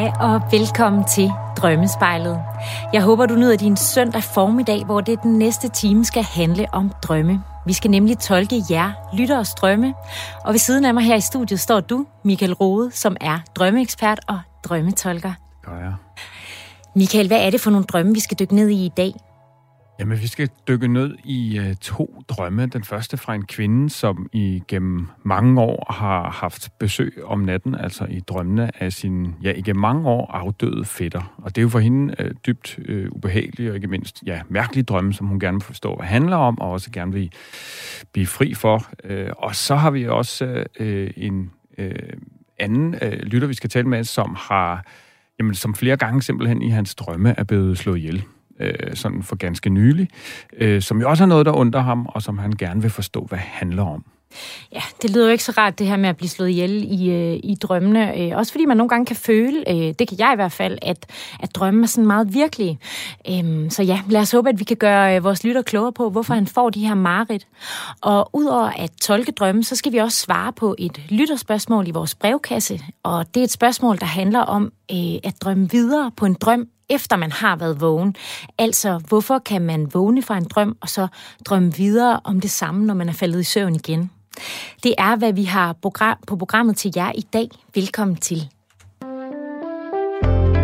Hej og velkommen til Drømmespejlet. Jeg håber, du nyder din søndag formiddag, hvor det den næste time skal handle om drømme. Vi skal nemlig tolke jer, lytteres drømme. Og ved siden af mig her i studiet står du, Michael Rode, som er drømmeekspert og drømmetolker. Ja, ja. Michael, hvad er det for nogle drømme, vi skal dykke ned i i dag? Jamen, vi skal dykke ned i uh, to drømme. Den første fra en kvinde, som i gennem mange år har haft besøg om natten, altså i drømmene af sin, ja, igennem mange år afdøde fætter. Og det er jo for hende øh, dybt øh, ubehageligt og ikke mindst, ja, mærkelige drømme, som hun gerne vil forstå, hvad handler om, og også gerne vil blive fri for. Øh, og så har vi også øh, en øh, anden øh, lytter, vi skal tale med, som har, jamen, som flere gange simpelthen i hans drømme er blevet slået ihjel øh, sådan for ganske nylig, øh, som jo også er noget, der undrer ham, og som han gerne vil forstå, hvad handler om. Ja, det lyder jo ikke så rart, det her med at blive slået ihjel i, øh, i drømmene. Øh, også fordi man nogle gange kan føle, øh, det kan jeg i hvert fald, at, at drømme er sådan meget virkelige. Øh, så ja, lad os håbe, at vi kan gøre øh, vores lytter klogere på, hvorfor han får de her mareridt. Og udover at tolke drømme, så skal vi også svare på et lytterspørgsmål i vores brevkasse. Og det er et spørgsmål, der handler om øh, at drømme videre på en drøm, efter man har været vågen. Altså, hvorfor kan man vågne fra en drøm, og så drømme videre om det samme, når man er faldet i søvn igen? Det er, hvad vi har på programmet til jer i dag. Velkommen til.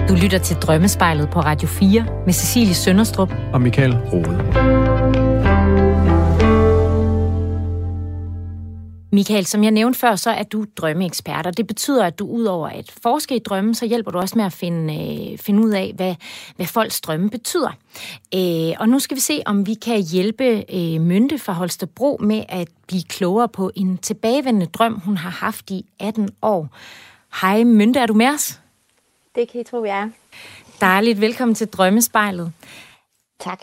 Du lytter til Drømmespejlet på Radio 4 med Cecilie Sønderstrup og Michael Rode. Michael, som jeg nævnte før, så er du drømmeekspert, og det betyder, at du udover at forske i drømme, så hjælper du også med at finde, øh, finde ud af, hvad, hvad folks drømme betyder. Øh, og nu skal vi se, om vi kan hjælpe øh, Mynte fra Holstebro med at blive klogere på en tilbagevendende drøm, hun har haft i 18 år. Hej Mynte, er du med os? Det kan I tro, jeg er. Dejligt. Velkommen til Drømmespejlet. Tak.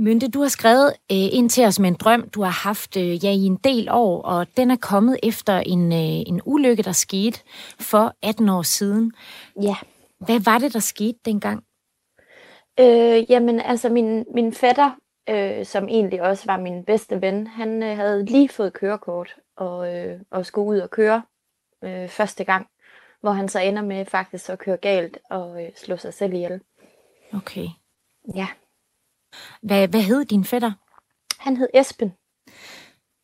Mynte, du har skrevet øh, ind til os med en drøm, du har haft øh, ja, i en del år, og den er kommet efter en, øh, en ulykke, der skete for 18 år siden. Ja. Hvad var det, der skete dengang? Øh, jamen, altså min, min fætter, øh, som egentlig også var min bedste ven, han øh, havde lige fået kørekort og, øh, og skulle ud og køre øh, første gang, hvor han så ender med faktisk at køre galt og øh, slå sig selv ihjel. Okay. Ja. Hvad, hvad hed din fætter? Han hed Esben.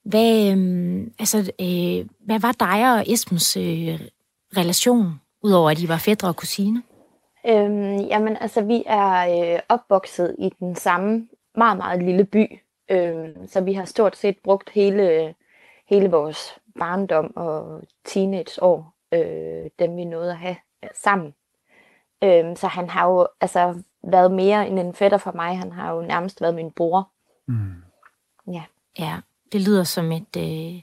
Hvad, øh, altså, øh, hvad var dig og Esbens øh, relation, udover at I var fædre og kusine? Øhm, jamen, altså, vi er øh, opvokset i den samme meget, meget lille by. Øhm, så vi har stort set brugt hele, hele vores barndom og teenageår, øh, dem vi nåede at have øh, sammen. Øhm, så han har jo altså været mere end en fætter for mig. Han har jo nærmest været min bror. Mm. Ja. Ja, det lyder som et, øh,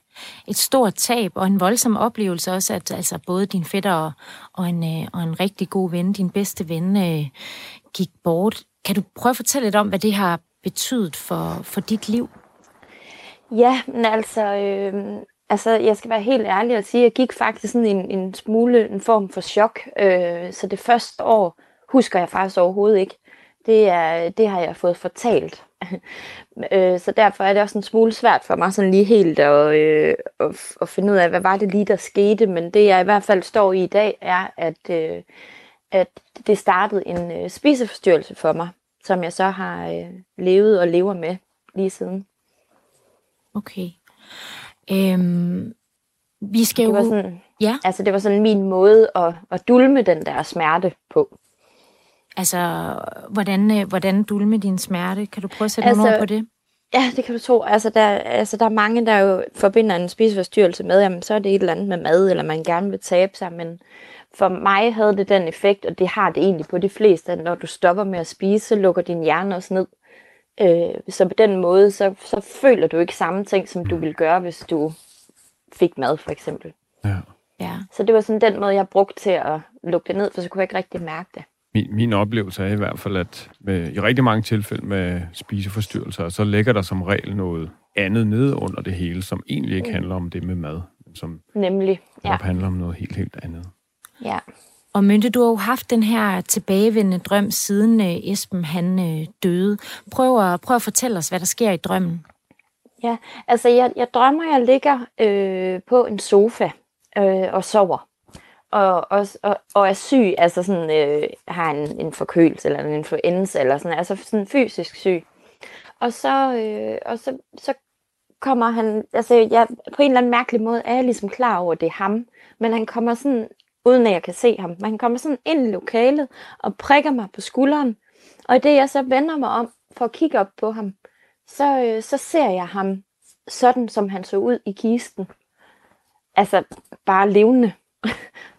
et stort tab og en voldsom oplevelse også, at altså, både din fætter og, og, en, øh, og en rigtig god ven, din bedste ven, øh, gik bort. Kan du prøve at fortælle lidt om, hvad det har betydet for, for dit liv? Ja, men altså, øh, altså, jeg skal være helt ærlig og sige, at jeg gik faktisk sådan en, en smule en form for chok. Øh, så det første år husker jeg faktisk overhovedet ikke. Det, er, det har jeg fået fortalt. øh, så derfor er det også en smule svært for mig sådan lige helt at, øh, at, at finde ud af, hvad var det lige, der skete. Men det jeg i hvert fald står i i dag, er, at, øh, at det startede en øh, spiseforstyrrelse for mig, som jeg så har øh, levet og lever med lige siden. Okay. Øhm, vi skal det jo... var sådan, Ja, altså det var sådan min måde at, at dulme den der smerte på. Altså, hvordan, øh, hvordan dulme din smerte? Kan du prøve at sætte altså, nogle ord på det? Ja, det kan du tro. Altså der, altså, der er mange, der jo forbinder en spiseforstyrrelse med, jamen så er det et eller andet med mad, eller man gerne vil tabe sig, men for mig havde det den effekt, og det har det egentlig på de fleste, at når du stopper med at spise, så lukker din hjerne også ned. Øh, så på den måde, så, så føler du ikke samme ting, som du ville gøre, hvis du fik mad, for eksempel. Ja. Ja. Så det var sådan den måde, jeg brugte til at lukke det ned, for så kunne jeg ikke rigtig mærke det. Min, min oplevelse er i hvert fald, at med, i rigtig mange tilfælde med spiseforstyrrelser, så ligger der som regel noget andet nede under det hele, som egentlig ikke handler om det med mad, men som Nemlig, ja. ja. handler om noget helt, helt andet. ja. Og Mynte, du har jo haft den her tilbagevendende drøm, siden øh, Esben han øh, døde. Prøv at, prøv at fortælle os, hvad der sker i drømmen. Ja, altså jeg, jeg drømmer, jeg ligger øh, på en sofa øh, og sover og, og, og, og er syg, altså sådan, øh, har en, en forkølelse eller en influenza, eller sådan, altså sådan fysisk syg. Og så, øh, og så, så kommer han, altså jeg, på en eller anden mærkelig måde er jeg ligesom klar over, at det er ham, men han kommer sådan, uden at jeg kan se ham, men han kommer sådan ind i lokalet og prikker mig på skulderen, og i det jeg så vender mig om for at kigge op på ham, så, øh, så ser jeg ham sådan, som han så ud i kisten. Altså, bare levende.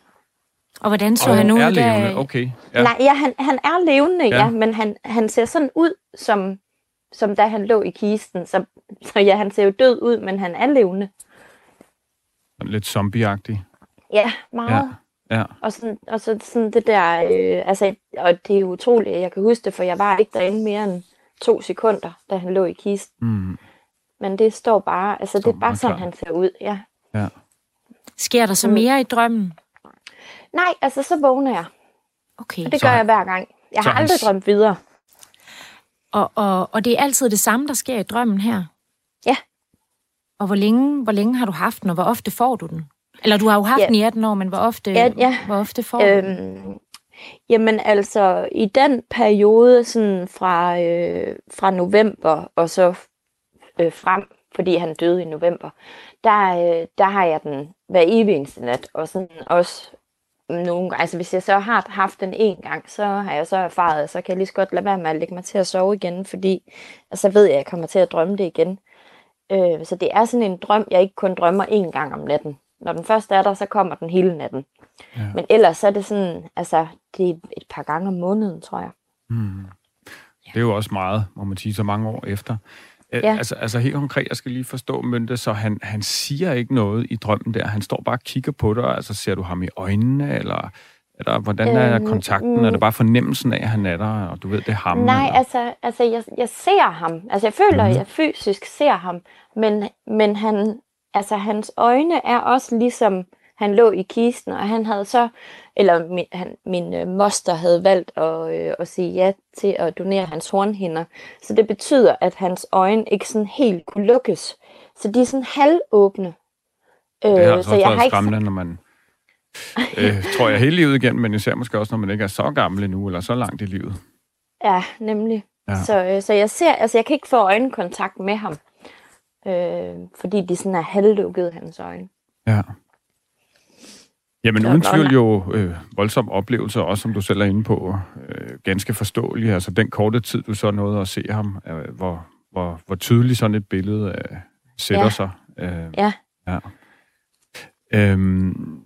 Og hvordan så Og han ud? er der- levende, okay. Ja. Nej, ja, han, han er levende, ja, Ja. men han, han ser sådan ud, som, som da han lå i kisten. Så, så ja, han ser jo død ud, men han er levende. Lidt zombieagtig. Ja, meget. Ja. Ja. Og, sådan, og så sådan det der, øh, altså, og det er utroligt, at jeg kan huske det, for jeg var ikke derinde mere end to sekunder, da han lå i kisten. Mm. Men det står bare, altså Står det er bare sådan, klart. han ser ud, ja. ja. Sker der så mere i drømmen? Nej, altså så vågner jeg, Okay. og det Så gør jeg hver gang. Jeg så har aldrig drømt videre. Og, og, og det er altid det samme, der sker i drømmen her? Ja. Og hvor længe, hvor længe har du haft den, og hvor ofte får du den? Eller du har jo haft Ja. den i 18 år, men hvor ofte, Ja, ja. Hvor ofte får du den? Øhm, jamen altså, i den periode sådan fra, øh, fra november og så øh, frem, fordi han døde i november, der, øh, der har jeg den hver evig eneste nat. Og sådan også nogle altså hvis jeg så har haft den en gang, så har jeg så erfaret, at så kan jeg lige så godt lade være med at lægge mig til at sove igen, fordi så ved jeg, at jeg kommer til at drømme det igen. Øh, så det er sådan en drøm, jeg ikke kun drømmer én gang om natten. Når den først er der, så kommer den hele natten. Ja. Men ellers så er det sådan, altså, det er et par gange om måneden, tror jeg. Mm. Det er jo også meget, må man sige, så mange år efter. Ja. Ja. Altså, altså helt konkret, jeg skal lige forstå Mønte, så han, han siger ikke noget i drømmen der. Han står bare og kigger på dig, altså ser du ham i øjnene, eller, eller hvordan er Øhm, kontakten? mm. Er det bare fornemmelsen af, at han er der, og du ved, det er ham? Nej, eller? altså, altså jeg, jeg ser ham. Altså, jeg føler, at jeg fysisk ser ham. Men, men han, altså, hans øjne er også ligesom, han lå i kisten, og han havde så, eller min, han, min øh, moster havde valgt at, øh, at sige ja til at donere hans hornhinder. Så det betyder, at hans øjne ikke sådan helt kunne lukkes. Så de er sådan halvåbne. Øh, det har så jeg har ikke når man, øh, tror jeg, hele livet igen, men især måske også, når man ikke er så gammel endnu, eller så langt i livet. Ja, nemlig. Ja. Så, øh, så jeg ser, altså jeg kan ikke få øjenkontakt med ham, øh, fordi de sådan er halvlukkede hans øjne. Ja. Jamen uden tvivl jo øh, voldsom oplevelse, også som du selv er inde på, øh, ganske forståelig. Altså den korte tid, du så nåede at se ham, øh, hvor, hvor, hvor tydeligt sådan et billede øh, sætter Ja. sig. Øh, Ja. ja. Øhm,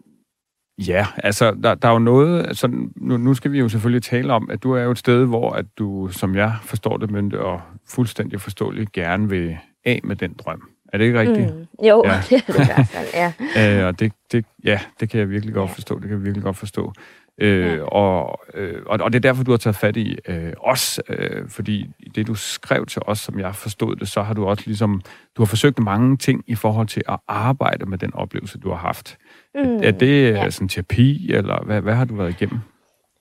ja, altså der, der er jo noget, sådan, nu, nu skal vi jo selvfølgelig tale om, at du er jo et sted, hvor at du, som jeg forstår det, Mønte, og fuldstændig forståeligt, gerne vil af med den drøm. Er det ikke rigtigt? Mm. Jo, Ja. det er det i hvert fald, ja. Øh, og det, det, ja, det kan jeg virkelig godt Ja. forstå. Det kan jeg virkelig godt forstå. Øh, Ja. og, øh, og, og det er derfor, du har taget fat i øh, os, øh, fordi det, du skrev til os, som jeg forstod det, så har du også ligesom, du har forsøgt mange ting i forhold til at arbejde med den oplevelse, du har haft. Mm, er det ja. ja. sådan terapi, eller hvad, hvad har du været igennem?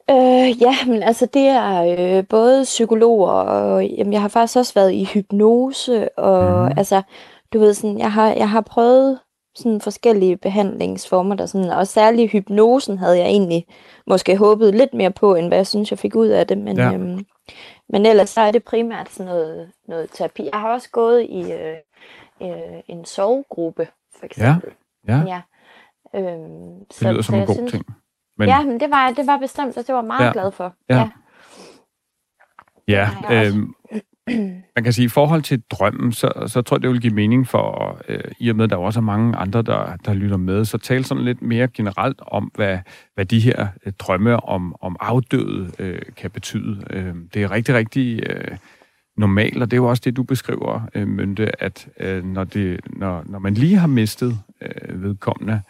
Øh, ja, men altså det er øh, både psykologer, og jamen, jeg har faktisk også været i hypnose, og mm. altså, du ved sådan, jeg har, jeg har prøvet sådan forskellige behandlingsformer, der sådan, og særligt hypnosen havde jeg egentlig måske håbet lidt mere på, end hvad jeg synes, jeg fik ud af det, men, Ja. ja. øhm, men ellers så er det primært sådan noget, noget terapi. Jeg har også gået i øh, øh, en sovegruppe, for eksempel. Ja, ja. Øhm, det lyder som en god ting. Men, Ja, men det var, det var bestemt, og det var jeg meget Ja. ja. glad for. Ja. Ja, jeg også. man kan sige, i forhold til drømmen, så, så tror jeg, det vil give mening for, øh, i og med, at der også er mange andre, der, der lytter med, så tal sådan lidt mere generelt om, hvad, hvad de her øh, drømme om, om afdøde øh, kan betyde. Øh, det er rigtig, rigtig øh, normalt, og det er jo også det, du beskriver, øh, Mønte, at øh, når, det, når, når man lige har mistet øh, vedkommende,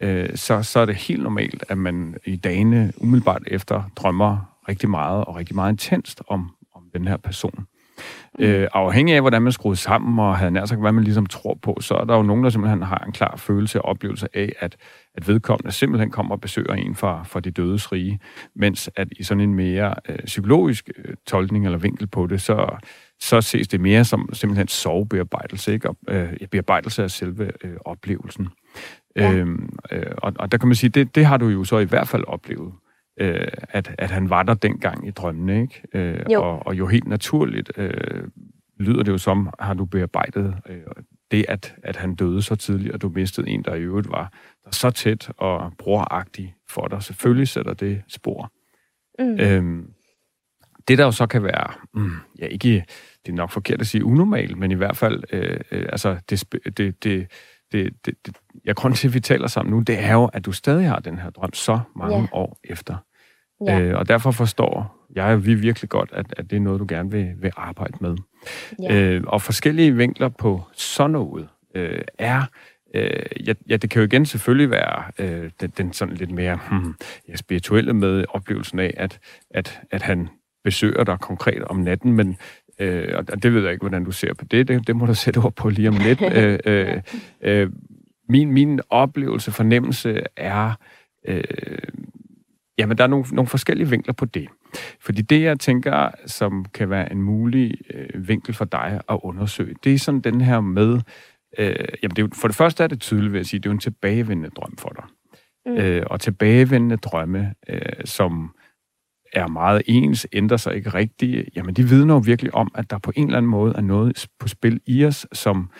øh, så, så er det helt normalt, at man i dagene umiddelbart efter drømmer rigtig meget og rigtig meget intenst om, om den her person. Mm. Øh, afhængig af, hvordan man skruer sammen, og havde nær sagt, hvad man ligesom tror på, så er der jo nogen, der simpelthen har en klar følelse og oplevelse af, at, at vedkommende simpelthen kommer og besøger en fra, fra de dødes rige, mens at i sådan en mere øh, psykologisk øh, tolkning eller vinkel på det, så, så ses det mere som simpelthen sovebearbejdelse, ikke? Og, øh, bearbejdelse af selve øh, oplevelsen. Ja. Øhm, øh, og, og der kan man sige, det, det har du jo så i hvert fald oplevet, øh, at, at han var der dengang i drømmene, ikke? Øh, jo. Og, og jo helt naturligt øh, lyder det jo som, har du bearbejdet øh, det, at, at han døde så tidligt, og du mistede en, der i øvrigt var der så tæt og broragtig for dig. Selvfølgelig sætter det spor. Mm. Øhm, det, der jo så kan være, mm, ja, ikke, det er nok forkert at sige unormalt, men i hvert fald, øh, øh, altså, det, det, det, det, det, det, ja, grunden til, at vi taler sammen nu, det er jo, at du stadig har den her drøm så mange ja. år efter. Ja. Øh, og derfor forstår jeg vi virkelig godt, at, at det er noget, du gerne vil, vil arbejde med. Ja. Øh, og forskellige vinkler på sådan noget øh, er Øh, ja, ja, det kan jo igen selvfølgelig være øh, den, den sådan lidt mere hmm, ja, spirituelle med oplevelsen af, at, at, at han besøger dig konkret om natten, men øh, og det ved jeg ikke, hvordan du ser på det, det, det må du sætte ord på lige om lidt. øh, øh, øh, min, min oplevelse, fornemmelse er, øh, jamen der er nogle, nogle forskellige vinkler på det. Fordi det, jeg tænker, som kan være en mulig øh, vinkel for dig at undersøge, det er sådan den her med, øh, jamen det er for det første er det tydeligt ved at sige, det er jo en tilbagevendende drøm for dig. Mm. Øh, og tilbagevendende drømme, øh, som er meget ens, ændrer sig ikke rigtigt, jamen de vidner jo virkelig om, at der på en eller anden måde er noget på spil i os, som,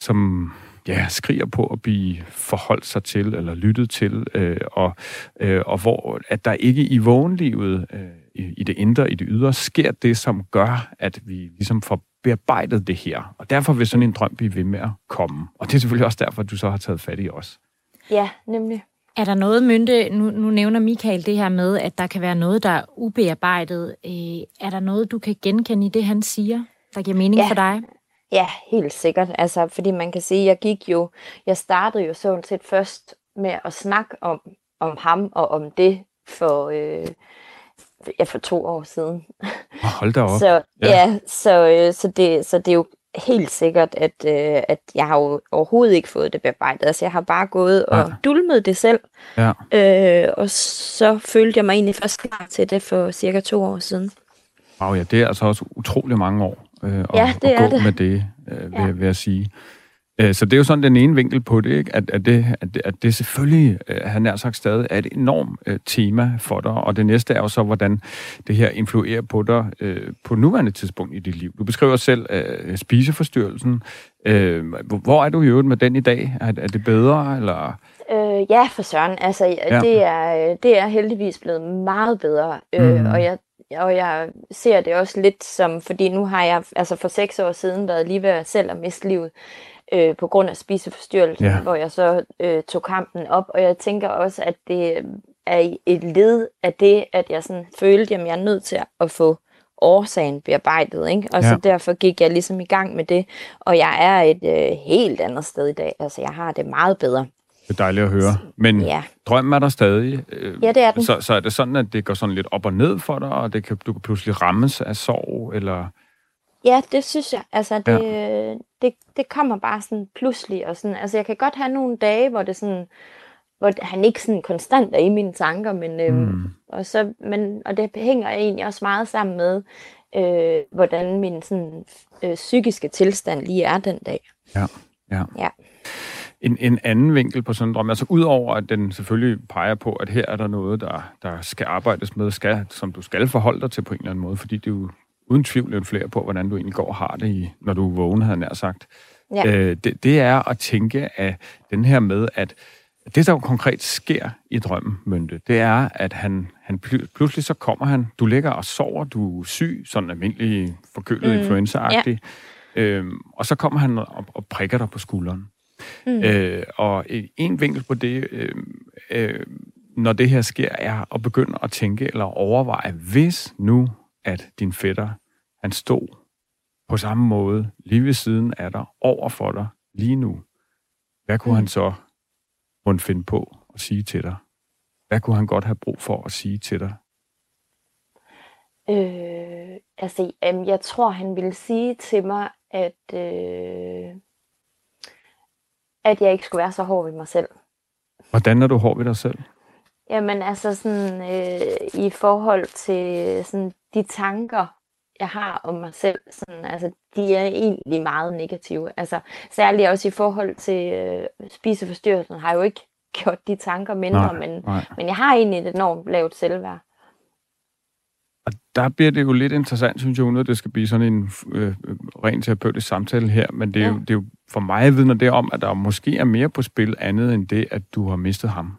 som ja, skriger på at blive forholdt sig til eller lyttet til, øh, og, øh, og hvor at der ikke i vågenlivet, øh, i, i det indre, i det ydre, sker det, som gør, at vi ligesom får bearbejdet det her. Og derfor vil sådan en drøm blive ved med at komme. Og det er selvfølgelig også derfor, at du så har taget fat i os. Ja, nemlig. Er der noget, Mynte, nu, nu nævner Michael det her med, at der kan være noget, der er ubearbejdet. Øh, er der noget, du kan genkende i det, han siger, der giver mening ja. for dig? Ja, helt sikkert. Altså, fordi man kan sige, jeg gik jo, jeg startede jo sådan set først med at snakke om, om ham og om det for, øh, ja, for to år siden. Hold da op. så, ja, ja så, øh, så, det, så det er jo helt sikkert, at, øh, at jeg har jo overhovedet ikke fået det bearbejdet. Altså, jeg har bare gået og ja. dulmet det selv. Ja. Øh, og så følte jeg mig egentlig først klar til det for cirka to år siden. Wow, ja, det er altså også utrolig mange år øh, ja, at, det at gå det. med det, øh, vil, ja. vil jeg sige. Øh, så det er jo sådan den ene vinkel på det, ikke? At, at, det, at, det, at det selvfølgelig, øh, han er sagt stadig, er et enormt øh, tema for dig. Og det næste er jo så, hvordan det her influerer på dig øh, på nuværende tidspunkt i dit liv. Du beskriver selv øh, spiseforstyrrelsen. Øh, hvor er du i øvrigt med den i dag? Er, er det bedre, eller... Øh, ja, for søren. Altså, ja. det, er, det er heldigvis blevet meget bedre. Øh, mm. Og jeg og jeg ser det også lidt som, fordi nu har jeg altså for seks år siden været lige ved selv at miste livet øh, på grund af spiseforstyrrelsen, ja. hvor jeg så øh, tog kampen op, og jeg tænker også, at det er et led af det, at jeg sådan følte, at jeg er nødt til at få årsagen bearbejdet, ikke? Og ja. så derfor gik jeg ligesom i gang med det, og jeg er et øh, helt andet sted i dag, altså jeg har det meget bedre. Det er dejligt at høre. Men ja. drømmen er der stadig. Øh, ja, det er den. Så, så er det sådan, at det går sådan lidt op og ned for dig, og det kan, du kan pludselig rammes af sorg, eller... Ja, det synes jeg. Altså, det, ja. det, det kommer bare sådan pludselig. Og sådan, altså, jeg kan godt have nogle dage, hvor det sådan, hvor han ikke sådan konstant er i mine tanker, men, øhm, mm. og, så, men, og det hænger egentlig også meget sammen med, øh, hvordan min sådan, øh, psykiske tilstand lige er den dag. Ja, ja. ja en, en anden vinkel på sådan en drøm? Altså udover at den selvfølgelig peger på, at her er der noget, der, der skal arbejdes med, skal, som du skal forholde dig til på en eller anden måde, fordi det jo uden tvivl flere på, hvordan du egentlig går og har det, i, når du er vågen, havde nær sagt. Ja. Øh, det, det er at tænke af den her med, at det, der jo konkret sker i drømmen, Mønte, det er, at han, han pludselig så kommer han, du ligger og sover, du er syg, sådan almindelig forkølet mm. influenza-agtig, ja. øhm, og så kommer han og, og prikker dig på skulderen. Mm. Øh, og en vinkel på det, øh, øh, når det her sker, er at begynde at tænke eller overveje, hvis nu, at din fætter, han stod på samme måde lige ved siden af dig, over for dig lige nu, hvad kunne mm. han så rundt finde på at sige til dig? Hvad kunne han godt have brug for at sige til dig? Øh, altså, jeg tror, han ville sige til mig, at øh, at jeg ikke skulle være så hård ved mig selv. Hvordan er du hård ved dig selv? Jamen altså sådan øh, i forhold til sådan de tanker, jeg har om mig selv, sådan, altså, de er egentlig meget negative. Altså, særligt også i forhold til øh, spiseforstyrrelsen, har jeg jo ikke gjort de tanker mindre, nej, men, nej. men jeg har egentlig et enormt lavt selvværd. Og der bliver det jo lidt interessant, synes jeg, uden at det skal blive sådan en øh, ren terapeutisk samtale her, men det er, ja. jo, det er jo for mig vidner det om, at der måske er mere på spil andet end det, at du har mistet ham.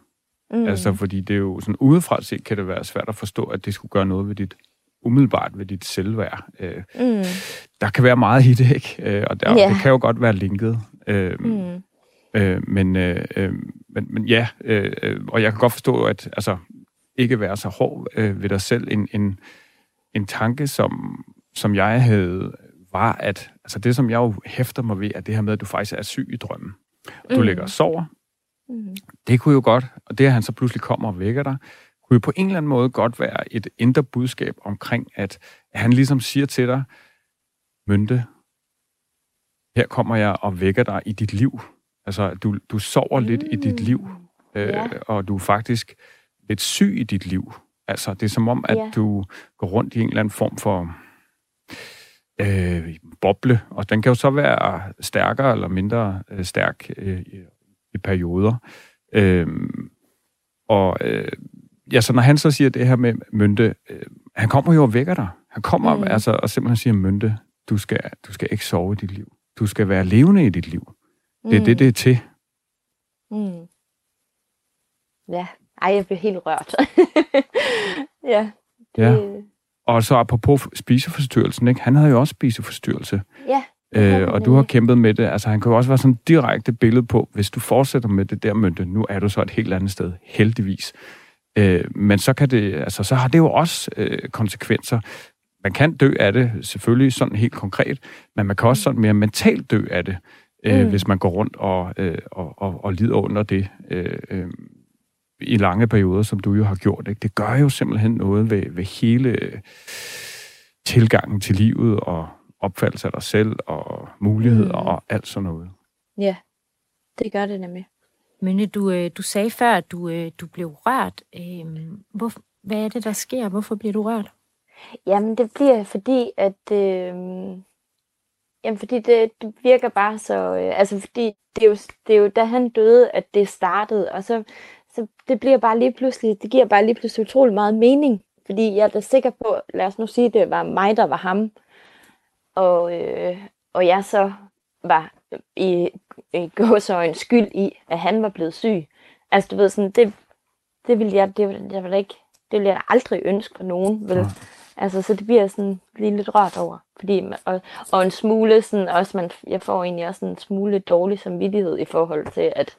Mm. Altså, fordi det er jo sådan udefra set, kan det være svært at forstå, at det skulle gøre noget ved dit umiddelbart ved dit selvværd. Øh, mm. Der kan være meget i det, ikke? Øh, og der, yeah. det kan jo godt være linket. Øh, mm. øh, men, øh, øh, men, men ja, øh, øh, og jeg kan godt forstå, at altså, ikke være så hård øh, ved dig selv. En, en, en tanke, som, som jeg havde, var, at altså det, som jeg jo hæfter mig ved, er det her med, at du faktisk er syg i drømmen. Og du mm. ligger og sover. Mm. Det kunne jo godt, og det, at han så pludselig kommer og vækker dig, kunne jo på en eller anden måde godt være et indre budskab omkring, at han ligesom siger til dig, Mynte, her kommer jeg og vækker dig i dit liv. Altså, du, du sover mm. lidt i dit liv, øh, ja. og du er faktisk lidt syg i dit liv. Altså, det er som om, at ja. du går rundt i en eller anden form for øh, boble, og den kan jo så være stærkere eller mindre øh, stærk øh, i, i perioder. Øh, og øh, ja, så når han så siger det her med Mynte, øh, han kommer jo og vækker dig. Han kommer mm. altså og simpelthen siger, Mynte, du skal, du skal ikke sove i dit liv. Du skal være levende i dit liv. Det er mm. det, det er til. Mm. Ja, ej, jeg bliver helt rørt. ja. Det... ja. Og så apropos spiseforstyrrelsen, ikke? han havde jo også spiseforstyrrelse. Ja. Øh, og du har kæmpet med det. Altså, han kan jo også være sådan direkte billede på, hvis du fortsætter med det der mønte, nu er du så et helt andet sted, heldigvis. Øh, men så, kan det, altså, så har det jo også øh, konsekvenser. Man kan dø af det, selvfølgelig sådan helt konkret, men man kan også sådan mere mentalt dø af det, øh, mm. hvis man går rundt og, øh, og, og, og lider under det øh, øh, i lange perioder, som du jo har gjort. Ikke? Det gør jo simpelthen noget ved, ved hele tilgangen til livet og opfattelse af dig selv og muligheder mm. og alt sådan noget. Ja, det gør det nemlig. Men du, øh, du sagde før, at du, øh, du blev rørt. Øhm, Hvor, hvad er det, der sker? Hvorfor bliver du rørt? Jamen, det bliver fordi, at... Øh, jamen, fordi det, det virker bare så... Øh, altså, fordi det er, jo, det er jo, da han døde, at det startede. Og så, så det bliver bare lige pludselig... Det giver bare lige pludselig utrolig meget mening. Fordi jeg er da sikker på... Lad os nu sige, det var mig, der var ham. Og, øh, og jeg så var i, i gåsøjne skyld i, at han var blevet syg. Altså, du ved, sådan, det, det ville jeg, det, jeg vil ikke, det ville jeg aldrig ønske for nogen, vel? Ja. Altså, så det bliver sådan lige lidt rørt over. Fordi, og, og en smule sådan, også man, jeg får egentlig også en smule dårlig samvittighed i forhold til, at,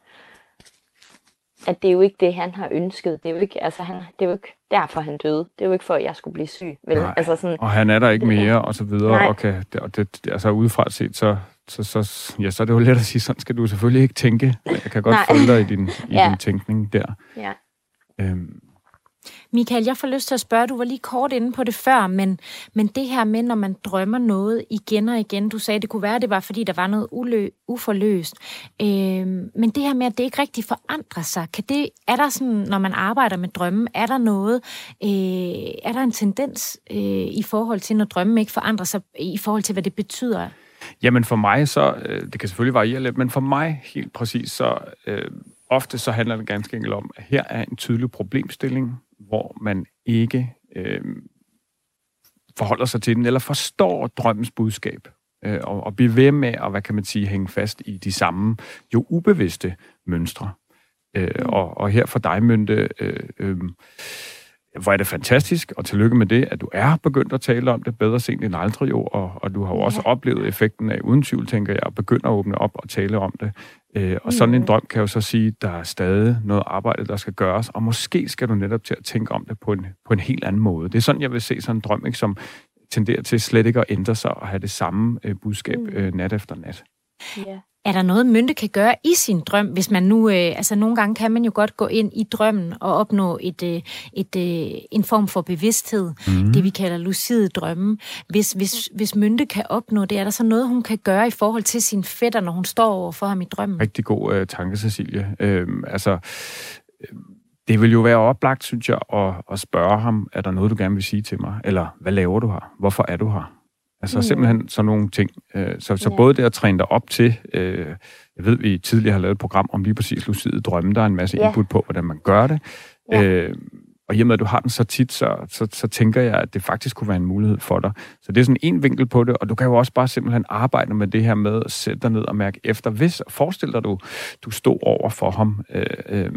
at det er jo ikke det, han har ønsket. Det er jo ikke, altså, han, det er jo ikke derfor, han døde. Det er jo ikke for, at jeg skulle blive syg. Vel? Nej. Altså sådan, og han er der ikke mere, og så videre. Nej. Og kan, og det, altså udefra set, så, så, så, ja, så er det jo let at sige, sådan skal du selvfølgelig ikke tænke. Jeg kan godt følge dig i din, i ja. din tænkning der. Ja. Øhm. Michael, jeg får lyst til at spørge, du var lige kort inde på det før, men, men det her med, når man drømmer noget igen og igen, du sagde, det kunne være, det var, fordi der var noget ulø, uforløst. øh, men det her med, at det ikke rigtig forandrer sig, kan det, er der sådan, når man arbejder med drømme, er der noget, øh, er der en tendens øh, i forhold til, når drømmen ikke forandrer sig, i forhold til, hvad det betyder? Jamen for mig så, øh, det kan selvfølgelig variere lidt, men for mig helt præcis, så øh, ofte så handler det ganske enkelt om, at her er en tydelig problemstilling, hvor man ikke øh, forholder sig til den, eller forstår drømmens budskab, øh, og, og bliver ved med at, hvad kan man sige, hænge fast i de samme, jo ubevidste mønstre. Øh, mm. og, og her for dig, Mynte, øh, øh, hvor er det fantastisk, og tillykke med det, at du er begyndt at tale om det bedre sent end aldrig jo, og, og du har jo ja. også oplevet effekten af, uden tvivl, tænker jeg, at begynde at åbne op og tale om det. Øh, og sådan en mm. drøm kan jo så sige, at der er stadig noget arbejde, der skal gøres, og måske skal du netop til at tænke om det på en, på en helt anden måde. Det er sådan, jeg vil se sådan en drøm, ikke, som tenderer til slet ikke at ændre sig og have det samme øh, budskab mm. øh, nat efter nat. Ja. Er der noget, Mynte kan gøre i sin drøm, hvis man nu, øh, altså nogle gange kan man jo godt gå ind i drømmen og opnå et, øh, et, øh, en form for bevidsthed, mm. det vi kalder lucide drømme. Hvis, hvis, hvis Mynte kan opnå det, er der så noget, hun kan gøre i forhold til sin fætter, når hun står over for ham i drømmen? Rigtig god øh, tanke, Cecilie. Øh, altså, det vil jo være oplagt, synes jeg, at, at spørge ham, er der noget, du gerne vil sige til mig? Eller hvad laver du her? Hvorfor er du her? Altså mm. simpelthen sådan nogle ting. Øh, så, så ja. både det at træne dig op til, øh, jeg ved, vi tidligere har lavet et program om lige præcis lucide drømme, der er en masse ja. input på, hvordan man gør det. Ja. Øh, og i og med, at du har den så tit, så, så, så tænker jeg, at det faktisk kunne være en mulighed for dig. Så det er sådan en vinkel på det, og du kan jo også bare simpelthen arbejde med det her med at sætte dig ned og mærke efter. Hvis, forestil dig, du, du stod over for ham, øh, øh,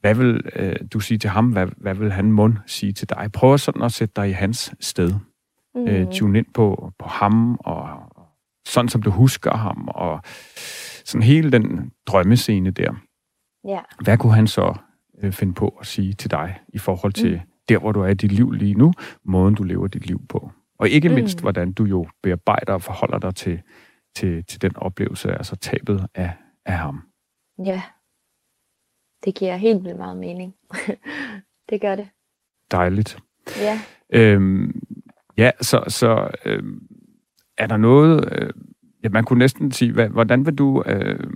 hvad vil øh, du sige til ham? Hvad, hvad vil han mund sige til dig? Prøv sådan at sætte dig i hans sted. Mm. Øh, tune ind på, på ham, og sådan som du husker ham, og sådan hele den drømmescene der. Ja. Hvad kunne han så øh, finde på at sige til dig i forhold til mm. der, hvor du er i dit liv lige nu, måden du lever dit liv på? Og ikke mindst, mm. hvordan du jo bearbejder og forholder dig til, til, til den oplevelse, altså tabet af, af ham. Ja, det giver helt vildt meget mening. det gør det. Dejligt. Ja. Øhm, ja, så, så øhm, er der noget, øh, ja, man kunne næsten sige, hvad, hvordan vil du, øh,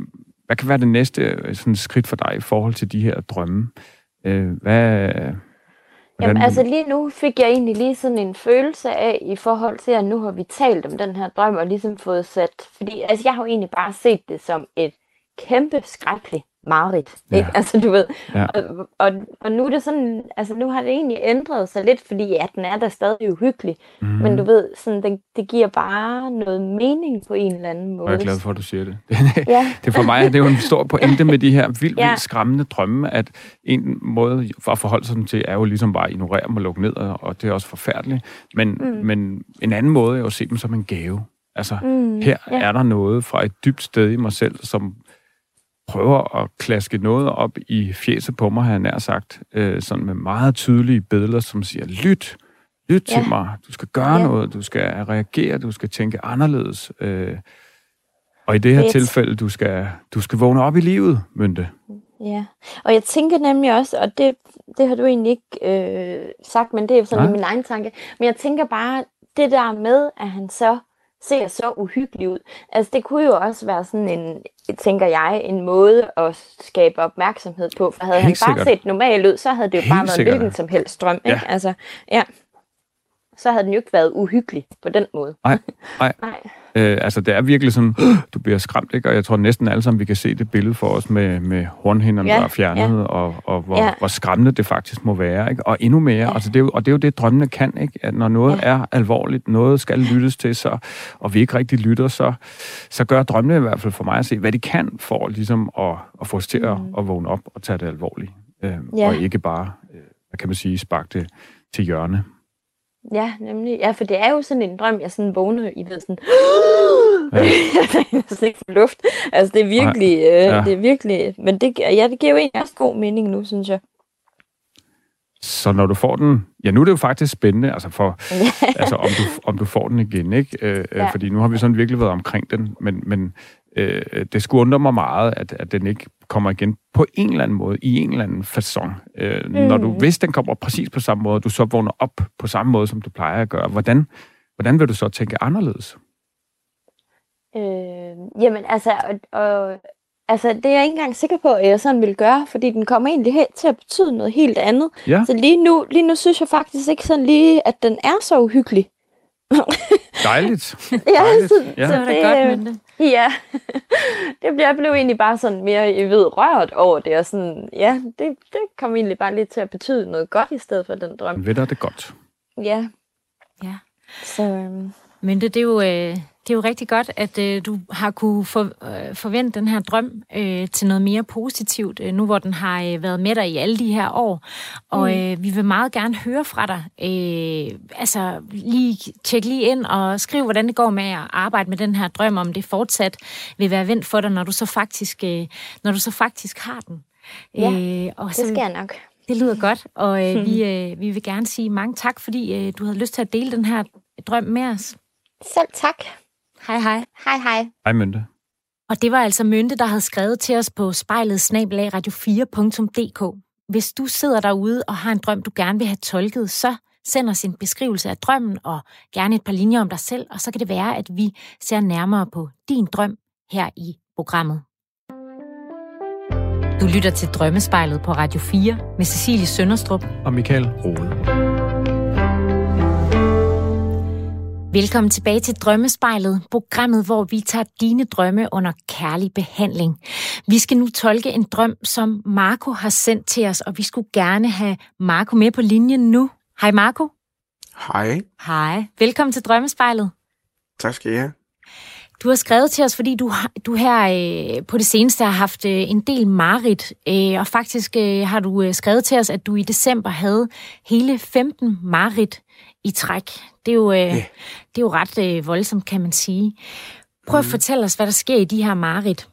hvad kan være det næste øh, sådan, skridt for dig i forhold til de her drømme? Øh, hvad, Jamen altså lige nu fik jeg egentlig lige sådan en følelse af, i forhold til, at nu har vi talt om den her drøm, og ligesom fået sat, fordi altså jeg har jo egentlig bare set det som et kæmpe skrækkeligt mareridt. Ja. Ikke? Altså, du ved. Ja. Og, og, og, nu er det sådan, altså nu har det egentlig ændret sig lidt, fordi ja, den er da stadig uhyggelig. Mm. Men du ved, sådan, det, det giver bare noget mening på en eller anden måde. Jeg er glad for, at du siger det. ja. det for mig det er jo en stor pointe med de her vildt, ja. vildt skræmmende drømme, at en måde for at forholde sig til, er jo ligesom bare at ignorere dem og lukke ned, og det er også forfærdeligt. Men, mm. men en anden måde er jo at se dem som en gave. Altså, mm, her ja. er der noget fra et dybt sted i mig selv, som prøver at klaske noget op i fjeset på mig, har jeg nær sagt, øh, sådan med meget tydelige billeder, som siger, lyt, lyt ja. til mig, du skal gøre ja. noget, du skal reagere, du skal tænke anderledes. Øh, og i det her Fedt. tilfælde, du skal, du skal vågne op i livet, Mynte. Ja, og jeg tænker nemlig også, og det, det har du egentlig ikke øh, sagt, men det er sådan ja. min egen tanke, men jeg tænker bare, det der med, at han så ser så uhyggelig ud. Altså det kunne jo også være sådan en, tænker jeg, en måde at skabe opmærksomhed på. For havde Helt han bare sikkert. set normal ud, så havde det jo Helt bare været sikkert. hvilken som helst strøm. Ja. Ikke? Altså, ja. Så havde den jo ikke været uhyggelig på den måde. Nej, nej. nej. Øh, altså, det er virkelig sådan, du bliver skræmt, ikke? Og jeg tror næsten alle sammen, vi kan se det billede for os med, med hornhinderne, ja, der er fjernet, ja. og, og hvor, ja. hvor skræmmende det faktisk må være, ikke? Og endnu mere, ja. altså, det er jo, og det er jo det, drømmene kan, ikke? At når noget ja. er alvorligt, noget skal lyttes til, så, og vi ikke rigtig lytter, så, så gør drømmene i hvert fald for mig at se, hvad de kan for ligesom at, at få os til at, mm. at vågne op og tage det alvorligt. Øh, ja. Og ikke bare, øh, hvad kan man sige, sparke det til hjørne. Ja, nemlig. Ja, for det er jo sådan en drøm, jeg sådan vågner i, ved sådan, ja. jeg er ikke for luft. Altså, det er virkelig, øh, ja. det er virkelig, men det, ja, det giver jo egentlig også god mening nu, synes jeg. Så når du får den, ja nu er det jo faktisk spændende, altså, for, altså om, du, om du får den igen, ikke? Øh, øh, ja. Fordi nu har vi sådan virkelig været omkring den, men, men øh, det skulle undre mig meget, at, at den ikke kommer igen på en eller anden måde, i en eller anden façon. Øh, mm. Når du, hvis den kommer præcis på samme måde, du så vågner op på samme måde, som du plejer at gøre, hvordan, hvordan vil du så tænke anderledes? Øh, jamen altså, og, og, altså, det er jeg ikke engang sikker på, at jeg sådan vil gøre, fordi den kommer egentlig helt til at betyde noget helt andet. Ja. Så lige nu, lige nu synes jeg faktisk ikke sådan lige, at den er så uhyggelig. Dejligt. ja, Dejligt. Så, ja. så det, det godt, det. Ja, det blev, jeg blev egentlig bare sådan mere, jeg ved, rørt over det, og sådan, ja, det, det kom egentlig bare lidt til at betyde noget godt i stedet for den drøm. Ved det godt. Ja. Ja. Så, øhm. Men det, det er jo, øh, det er jo rigtig godt, at øh, du har kunne for, øh, forvente den her drøm øh, til noget mere positivt, øh, nu hvor den har øh, været med dig i alle de her år. Og mm. øh, vi vil meget gerne høre fra dig. Øh, altså, lige tjek lige ind og skriv, hvordan det går med at arbejde med den her drøm, om det fortsat vil være vendt for dig, når du så faktisk, øh, når du så faktisk har den. Ja, øh, og så, det skal jeg nok. Det lyder godt, og øh, vi, øh, vi vil gerne sige mange tak, fordi øh, du havde lyst til at dele den her drøm med os. Selv tak. Hej hej. Hej hej. Hej Mynte. Og det var altså Mynte, der havde skrevet til os på spejlet radio4.dk. Hvis du sidder derude og har en drøm, du gerne vil have tolket, så send os en beskrivelse af drømmen og gerne et par linjer om dig selv, og så kan det være, at vi ser nærmere på din drøm her i programmet. Du lytter til Drømmespejlet på Radio 4 med Cecilie Sønderstrup og Michael Rode. Velkommen tilbage til Drømmespejlet, programmet, hvor vi tager dine drømme under kærlig behandling. Vi skal nu tolke en drøm, som Marco har sendt til os, og vi skulle gerne have Marco med på linjen nu. Hej Marco. Hej. Hej. Velkommen til Drømmespejlet. Tak skal I have. Du har skrevet til os, fordi du, du her øh, på det seneste har haft øh, en del marit, øh, og faktisk øh, har du øh, skrevet til os, at du i december havde hele 15 marit i træk. Det er jo, øh, yeah. det er jo ret øh, voldsomt, kan man sige. Prøv at mm. fortælle os, hvad der sker i de her marit.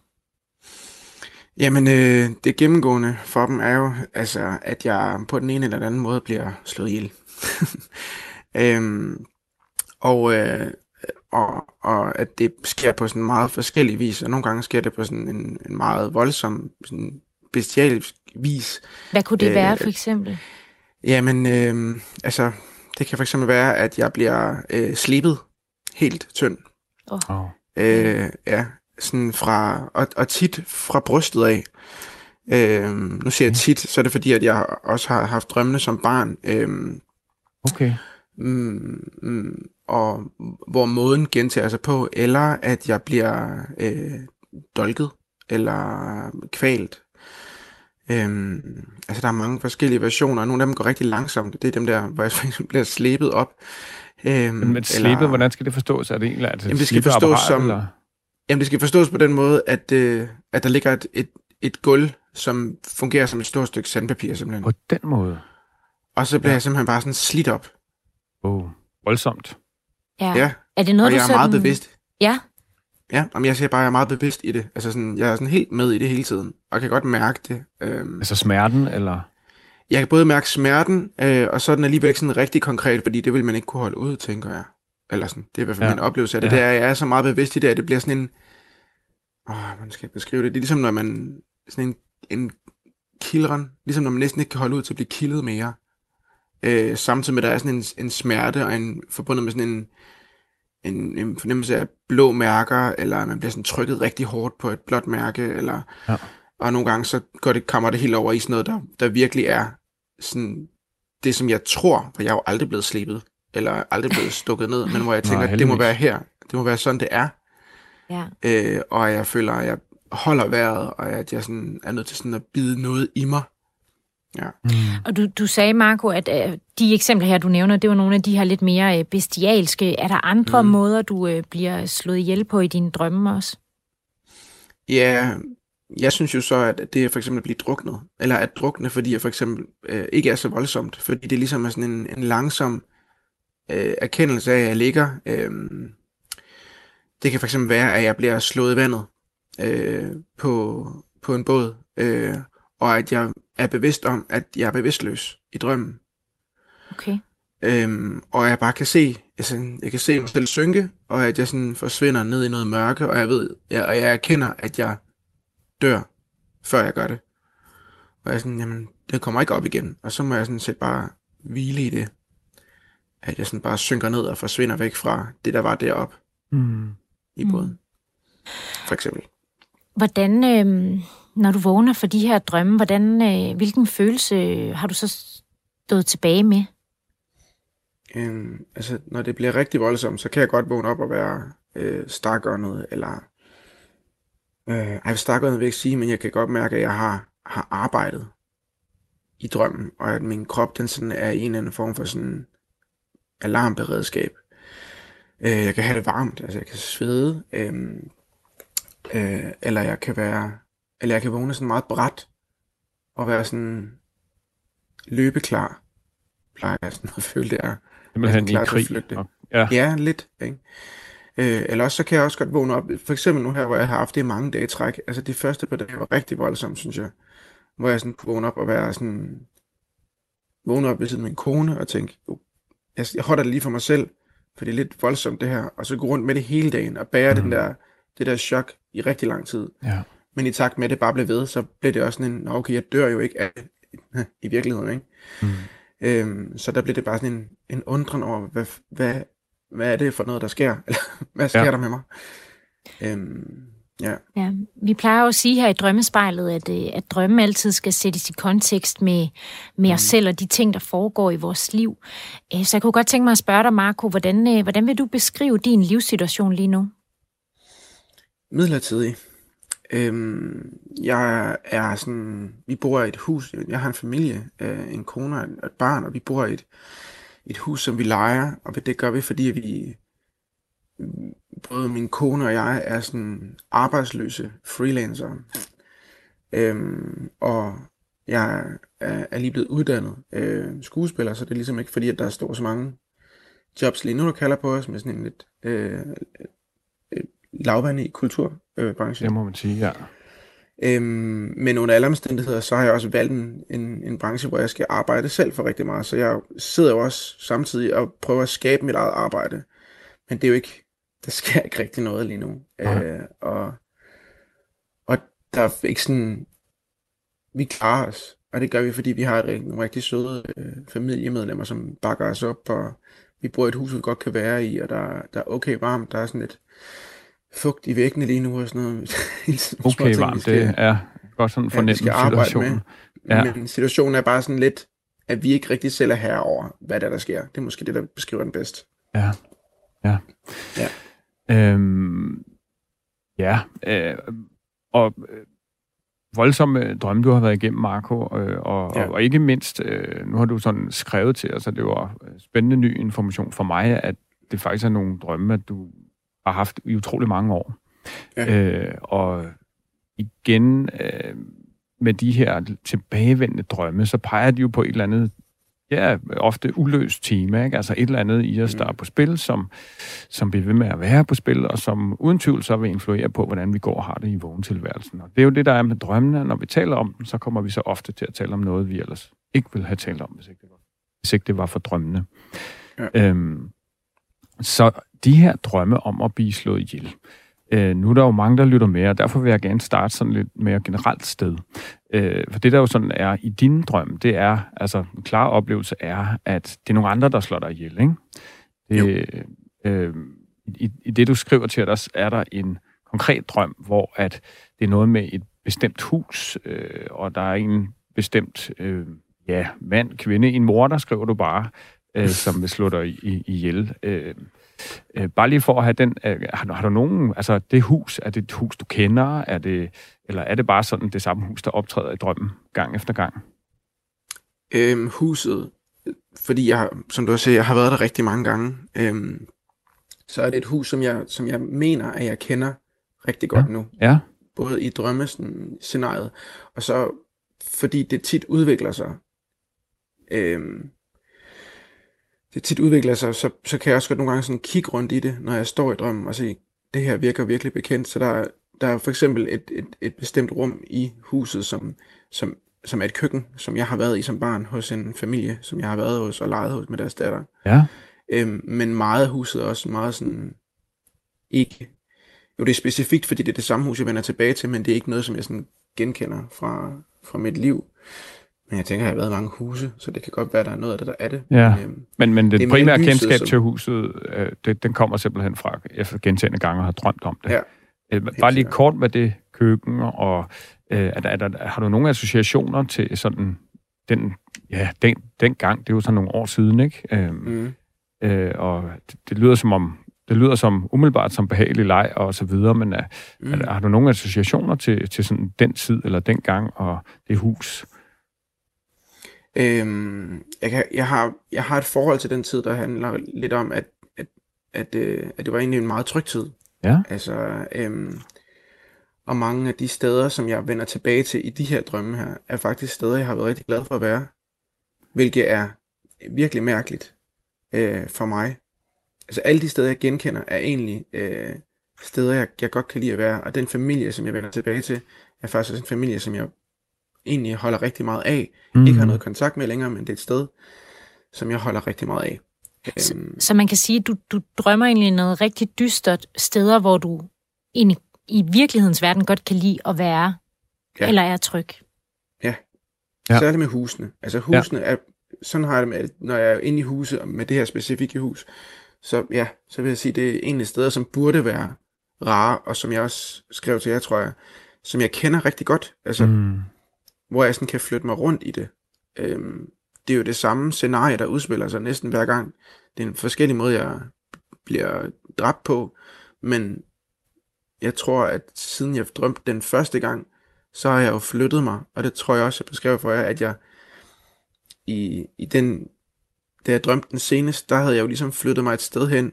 Jamen, øh, det gennemgående for dem er jo, altså, at jeg på den ene eller den anden måde bliver slået ihjel. øhm, og, øh, og, og at det sker på sådan meget forskellig vis, og nogle gange sker det på sådan en, en meget voldsom, sådan bestialisk vis. Hvad kunne det øh, være, for eksempel? Jamen, øh, altså, det kan eksempel være, at jeg bliver øh, slibet helt tynd. Oh. Øh, ja, sådan fra, og, og tit fra brystet af. Øh, nu siger jeg tit, så er det fordi, at jeg også har haft drømmene som barn. Øh, okay. Mm, mm, og hvor måden gentager sig på, eller at jeg bliver øh, dolket, eller kvalt. Øhm, altså der er mange forskellige versioner, og nogle af dem går rigtig langsomt. Det er dem der, hvor jeg bliver slæbet op. Øhm, men, men slæbet, eller, hvordan skal det forstås? Er det egentlig altså jamen, det skal forstås som, eller? Jamen det skal forstås på den måde, at, øh, at der ligger et, et, et gulv, som fungerer som et stort stykke sandpapir simpelthen. På den måde? Og så bliver ja. jeg simpelthen bare sådan slidt op. Oh, voldsomt. Ja. ja. Er det noget, og du jeg er sådan... meget bevidst. Ja. Ja, men jeg siger bare, at jeg er meget bevidst i det. Altså sådan, jeg er sådan helt med i det hele tiden, og kan godt mærke det. Øhm, altså smerten, eller? Jeg kan både mærke smerten, øh, og så er den alligevel ikke sådan rigtig konkret, fordi det vil man ikke kunne holde ud, tænker jeg. Eller sådan, det er i hvert fald ja. min oplevelse af det. Ja. Det er, jeg er så meget bevidst i det, at det bliver sådan en... Åh, man skal beskrive det. Det er ligesom, når man... Sådan en, en kildren, ligesom når man næsten ikke kan holde ud til at blive kildet mere. Øh, samtidig med, at der er sådan en, en smerte, og en, forbundet med sådan en en, en fornemmelse af blå mærker, eller man bliver sådan trykket rigtig hårdt på et blåt mærke, eller, ja. og nogle gange så går det, kommer det helt over i sådan noget, der, der virkelig er sådan det, som jeg tror, for jeg er jo aldrig blevet slebet, eller aldrig blevet stukket ned, men hvor jeg tænker, Nå, det må være her, det må være sådan, det er. Ja. Øh, og jeg føler, at jeg holder vejret, og at jeg sådan er nødt til sådan at bide noget i mig, Ja. Mm. Og du, du sagde, Marco, at uh, de eksempler her, du nævner, det var nogle af de her lidt mere uh, bestialske. Er der andre mm. måder, du uh, bliver slået ihjel på i dine drømme også? Ja, jeg synes jo så, at det er for eksempel at blive druknet. Eller at drukne, fordi jeg for eksempel uh, ikke er så voldsomt. Fordi det ligesom er sådan en, en langsom uh, erkendelse af, at jeg ligger. Uh, det kan for eksempel være, at jeg bliver slået i vandet uh, på, på en båd. Uh, og at jeg er bevidst om, at jeg er bevidstløs i drømmen. Okay. Øhm, og jeg bare kan se, altså, jeg kan se mig selv synke, og at jeg sådan forsvinder ned i noget mørke, og jeg ved, ja, og jeg erkender, at jeg dør, før jeg gør det. Og jeg er sådan, jamen, det kommer ikke op igen. Og så må jeg sådan set bare hvile i det. At jeg sådan bare synker ned og forsvinder væk fra det, der var deroppe mm. i båden. Mm. For eksempel. Hvordan, øh, når du vågner for de her drømme, hvordan, øh, hvilken følelse har du så stået tilbage med? Øhm, altså, når det bliver rigtig voldsomt, så kan jeg godt vågne op og være øh, noget. eller... Øh, ej, stakåndet vil jeg ikke sige, men jeg kan godt mærke, at jeg har, har arbejdet i drømmen, og at min krop, den sådan er i en eller anden form for sådan alarmberedskab. Øh, jeg kan have det varmt, altså jeg kan svede, øh, øh, eller jeg kan være eller jeg kan vågne sådan meget bræt, og være sådan løbeklar, plejer jeg sådan at føle, det er. Simpelthen i krig. Ja. ja, lidt. Ikke? Øh, eller også så kan jeg også godt vågne op, for eksempel nu her, hvor jeg har haft det i mange dage træk, altså de første par dage var rigtig voldsomt, synes jeg, hvor jeg sådan kunne vågne op og være sådan, vågne op ved siden af min kone og tænke, jeg, jeg holder det lige for mig selv, for det er lidt voldsomt det her, og så gå rundt med det hele dagen og bære mm. den der, det der chok i rigtig lang tid. Ja. Men i takt med, at det bare blev ved, så blev det også sådan en, okay, jeg dør jo ikke af i virkeligheden, ikke? Mm. Øhm, så der blev det bare sådan en, en undren over, hvad, hvad, hvad er det for noget, der sker? Eller hvad sker ja. der med mig? Øhm, Ja. ja. Vi plejer jo at sige her i drømmespejlet, at, øh, at drømme altid skal sættes i kontekst med, med mm. os selv og de ting, der foregår i vores liv. Øh, så jeg kunne godt tænke mig at spørge dig, Marco, hvordan, øh, hvordan vil du beskrive din livssituation lige nu? Midlertidig. Øhm, jeg er sådan, vi bor i et hus, jeg har en familie, øh, en kone og et barn, og vi bor i et, et hus, som vi leger, og det gør vi, fordi vi både min kone og jeg er sådan arbejdsløse freelancere. Øhm, og jeg er, er lige blevet uddannet øh, skuespiller, så det er ligesom ikke fordi, at der står så mange jobs lige nu, der kalder på os med sådan en lidt øh, øh lavvand i kulturbranchen. det må man sige, ja. Øhm, men under alle omstændigheder, så har jeg også valgt en, en, en branche, hvor jeg skal arbejde selv for rigtig meget. Så jeg sidder jo også samtidig og prøver at skabe mit eget arbejde. Men det er jo ikke der sker ikke rigtig noget lige nu. Øh, og, og der er ikke sådan, vi klarer os, og det gør vi, fordi vi har et, nogle rigtig søde øh, familiemedlemmer, som bakker os op, og vi bor i et hus, vi godt kan være i, og der, der er okay varmt, der er sådan lidt fugt i væggene lige nu og sådan noget. okay ting, varmt, skal, det er godt sådan fornemt ja, situationen. Ja. Men situationen er bare sådan lidt, at vi ikke rigtig selv er her over, hvad der, er, der sker. Det er måske det, der beskriver den bedst. Ja, ja. ja. Øhm, ja, øh, og øh, voldsomme drømme, du har været igennem, Marco, øh, og, ja. og, og ikke mindst, øh, nu har du sådan skrevet til os, at det var spændende ny information for mig, at det faktisk er nogle drømme, at du har haft i utrolig mange år. Ja. Øh, og igen, øh, med de her tilbagevendende drømme, så peger de jo på et eller andet ja, ofte uløst tema, ikke? altså et eller andet i os, der er på spil, som, som bliver ved med at være på spil, og som uden tvivl så vil influere på, hvordan vi går og har det i vågentilværelsen. Og det er jo det, der er med drømmene. Når vi taler om dem, så kommer vi så ofte til at tale om noget, vi ellers ikke ville have talt om, hvis ikke det var, hvis ikke det var for drømmene. Ja. Øhm, så de her drømme om at blive slået ihjel, Øh, nu er der jo mange, der lytter med, og derfor vil jeg gerne starte sådan lidt mere generelt sted. Øh, for det, der jo sådan er i din drøm, det er, altså en klar oplevelse er, at det er nogle andre, der slår dig ihjel, ikke? Det, øh, i, I det, du skriver til os, er der en konkret drøm, hvor at det er noget med et bestemt hus, øh, og der er en bestemt øh, ja, mand, kvinde, en mor, der skriver du bare, øh, som vil slå dig ihjel. Øh, Øh, bare lige for at have den, øh, har, du, har du nogen, altså det hus, er det et hus, du kender, er det, eller er det bare sådan det samme hus, der optræder i drømmen gang efter gang? Øhm, huset, fordi jeg, som du siger, jeg har været der rigtig mange gange, øhm, så er det et hus, som jeg, som jeg mener, at jeg kender rigtig godt ja. nu. Ja. Både i drømmescenariet, og så fordi det tit udvikler sig. Øhm, det tit udvikler sig, så, så kan jeg også godt nogle gange sådan kigge rundt i det, når jeg står i drømmen og se, det her virker virkelig bekendt. Så der, der er for eksempel et, et, et bestemt rum i huset, som, som, som er et køkken, som jeg har været i som barn hos en familie, som jeg har været hos og leget hos med deres datter. Ja. Øhm, men meget af huset er også meget sådan, ikke, jo det er specifikt, fordi det er det samme hus, jeg vender tilbage til, men det er ikke noget, som jeg sådan genkender fra, fra mit liv. Men jeg tænker, jeg har været mange huse, så det kan godt være, at der er noget af det, der er det. Ja. Men, øhm, men, men det, det primære kendskab som... til huset, øh, det, den kommer simpelthen fra, efter gentagende gange har drømt om det. Ja. Øh, bare lige kort med det køkken, og øh, er der, er der, har du nogle associationer til sådan den, ja, den, den gang, det er jo sådan nogle år siden, ikke? Øh, mm. øh, og det, det lyder som om, det lyder som umiddelbart som behagelig leg og så videre, men er, mm. er, har du nogle associationer til, til sådan den tid eller den gang og det hus? Øhm, jeg, kan, jeg, har, jeg har et forhold til den tid, der handler lidt om, at, at, at, øh, at det var egentlig en meget tryg tid. Ja. Altså, øhm, og mange af de steder, som jeg vender tilbage til i de her drømme her, er faktisk steder, jeg har været rigtig glad for at være. Hvilket er virkelig mærkeligt øh, for mig. Altså alle de steder, jeg genkender, er egentlig øh, steder, jeg, jeg godt kan lide at være. Og den familie, som jeg vender tilbage til, er faktisk også en familie, som jeg egentlig holder rigtig meget af. Mm. Ikke har noget kontakt med længere, men det er et sted, som jeg holder rigtig meget af. Så, øhm. så man kan sige, at du, du drømmer egentlig noget rigtig dystert steder, hvor du egentlig i virkelighedens verden godt kan lide at være, ja. eller er tryg. Ja. ja. Særligt med husene. Altså husene ja. er, sådan har jeg det med, når jeg er inde i huset med det her specifikke hus, så ja, så vil jeg sige, det er egentlig steder, som burde være rare, og som jeg også skrev til jer, tror jeg, som jeg kender rigtig godt, altså, mm hvor jeg sådan kan flytte mig rundt i det. Øhm, det er jo det samme scenarie, der udspiller sig næsten hver gang. Det er en forskellig måde, jeg bliver dræbt på, men jeg tror, at siden jeg drømte den første gang, så har jeg jo flyttet mig, og det tror jeg også, jeg beskrev for jer, at jeg i, i den, da jeg drømte den seneste, der havde jeg jo ligesom flyttet mig et sted hen,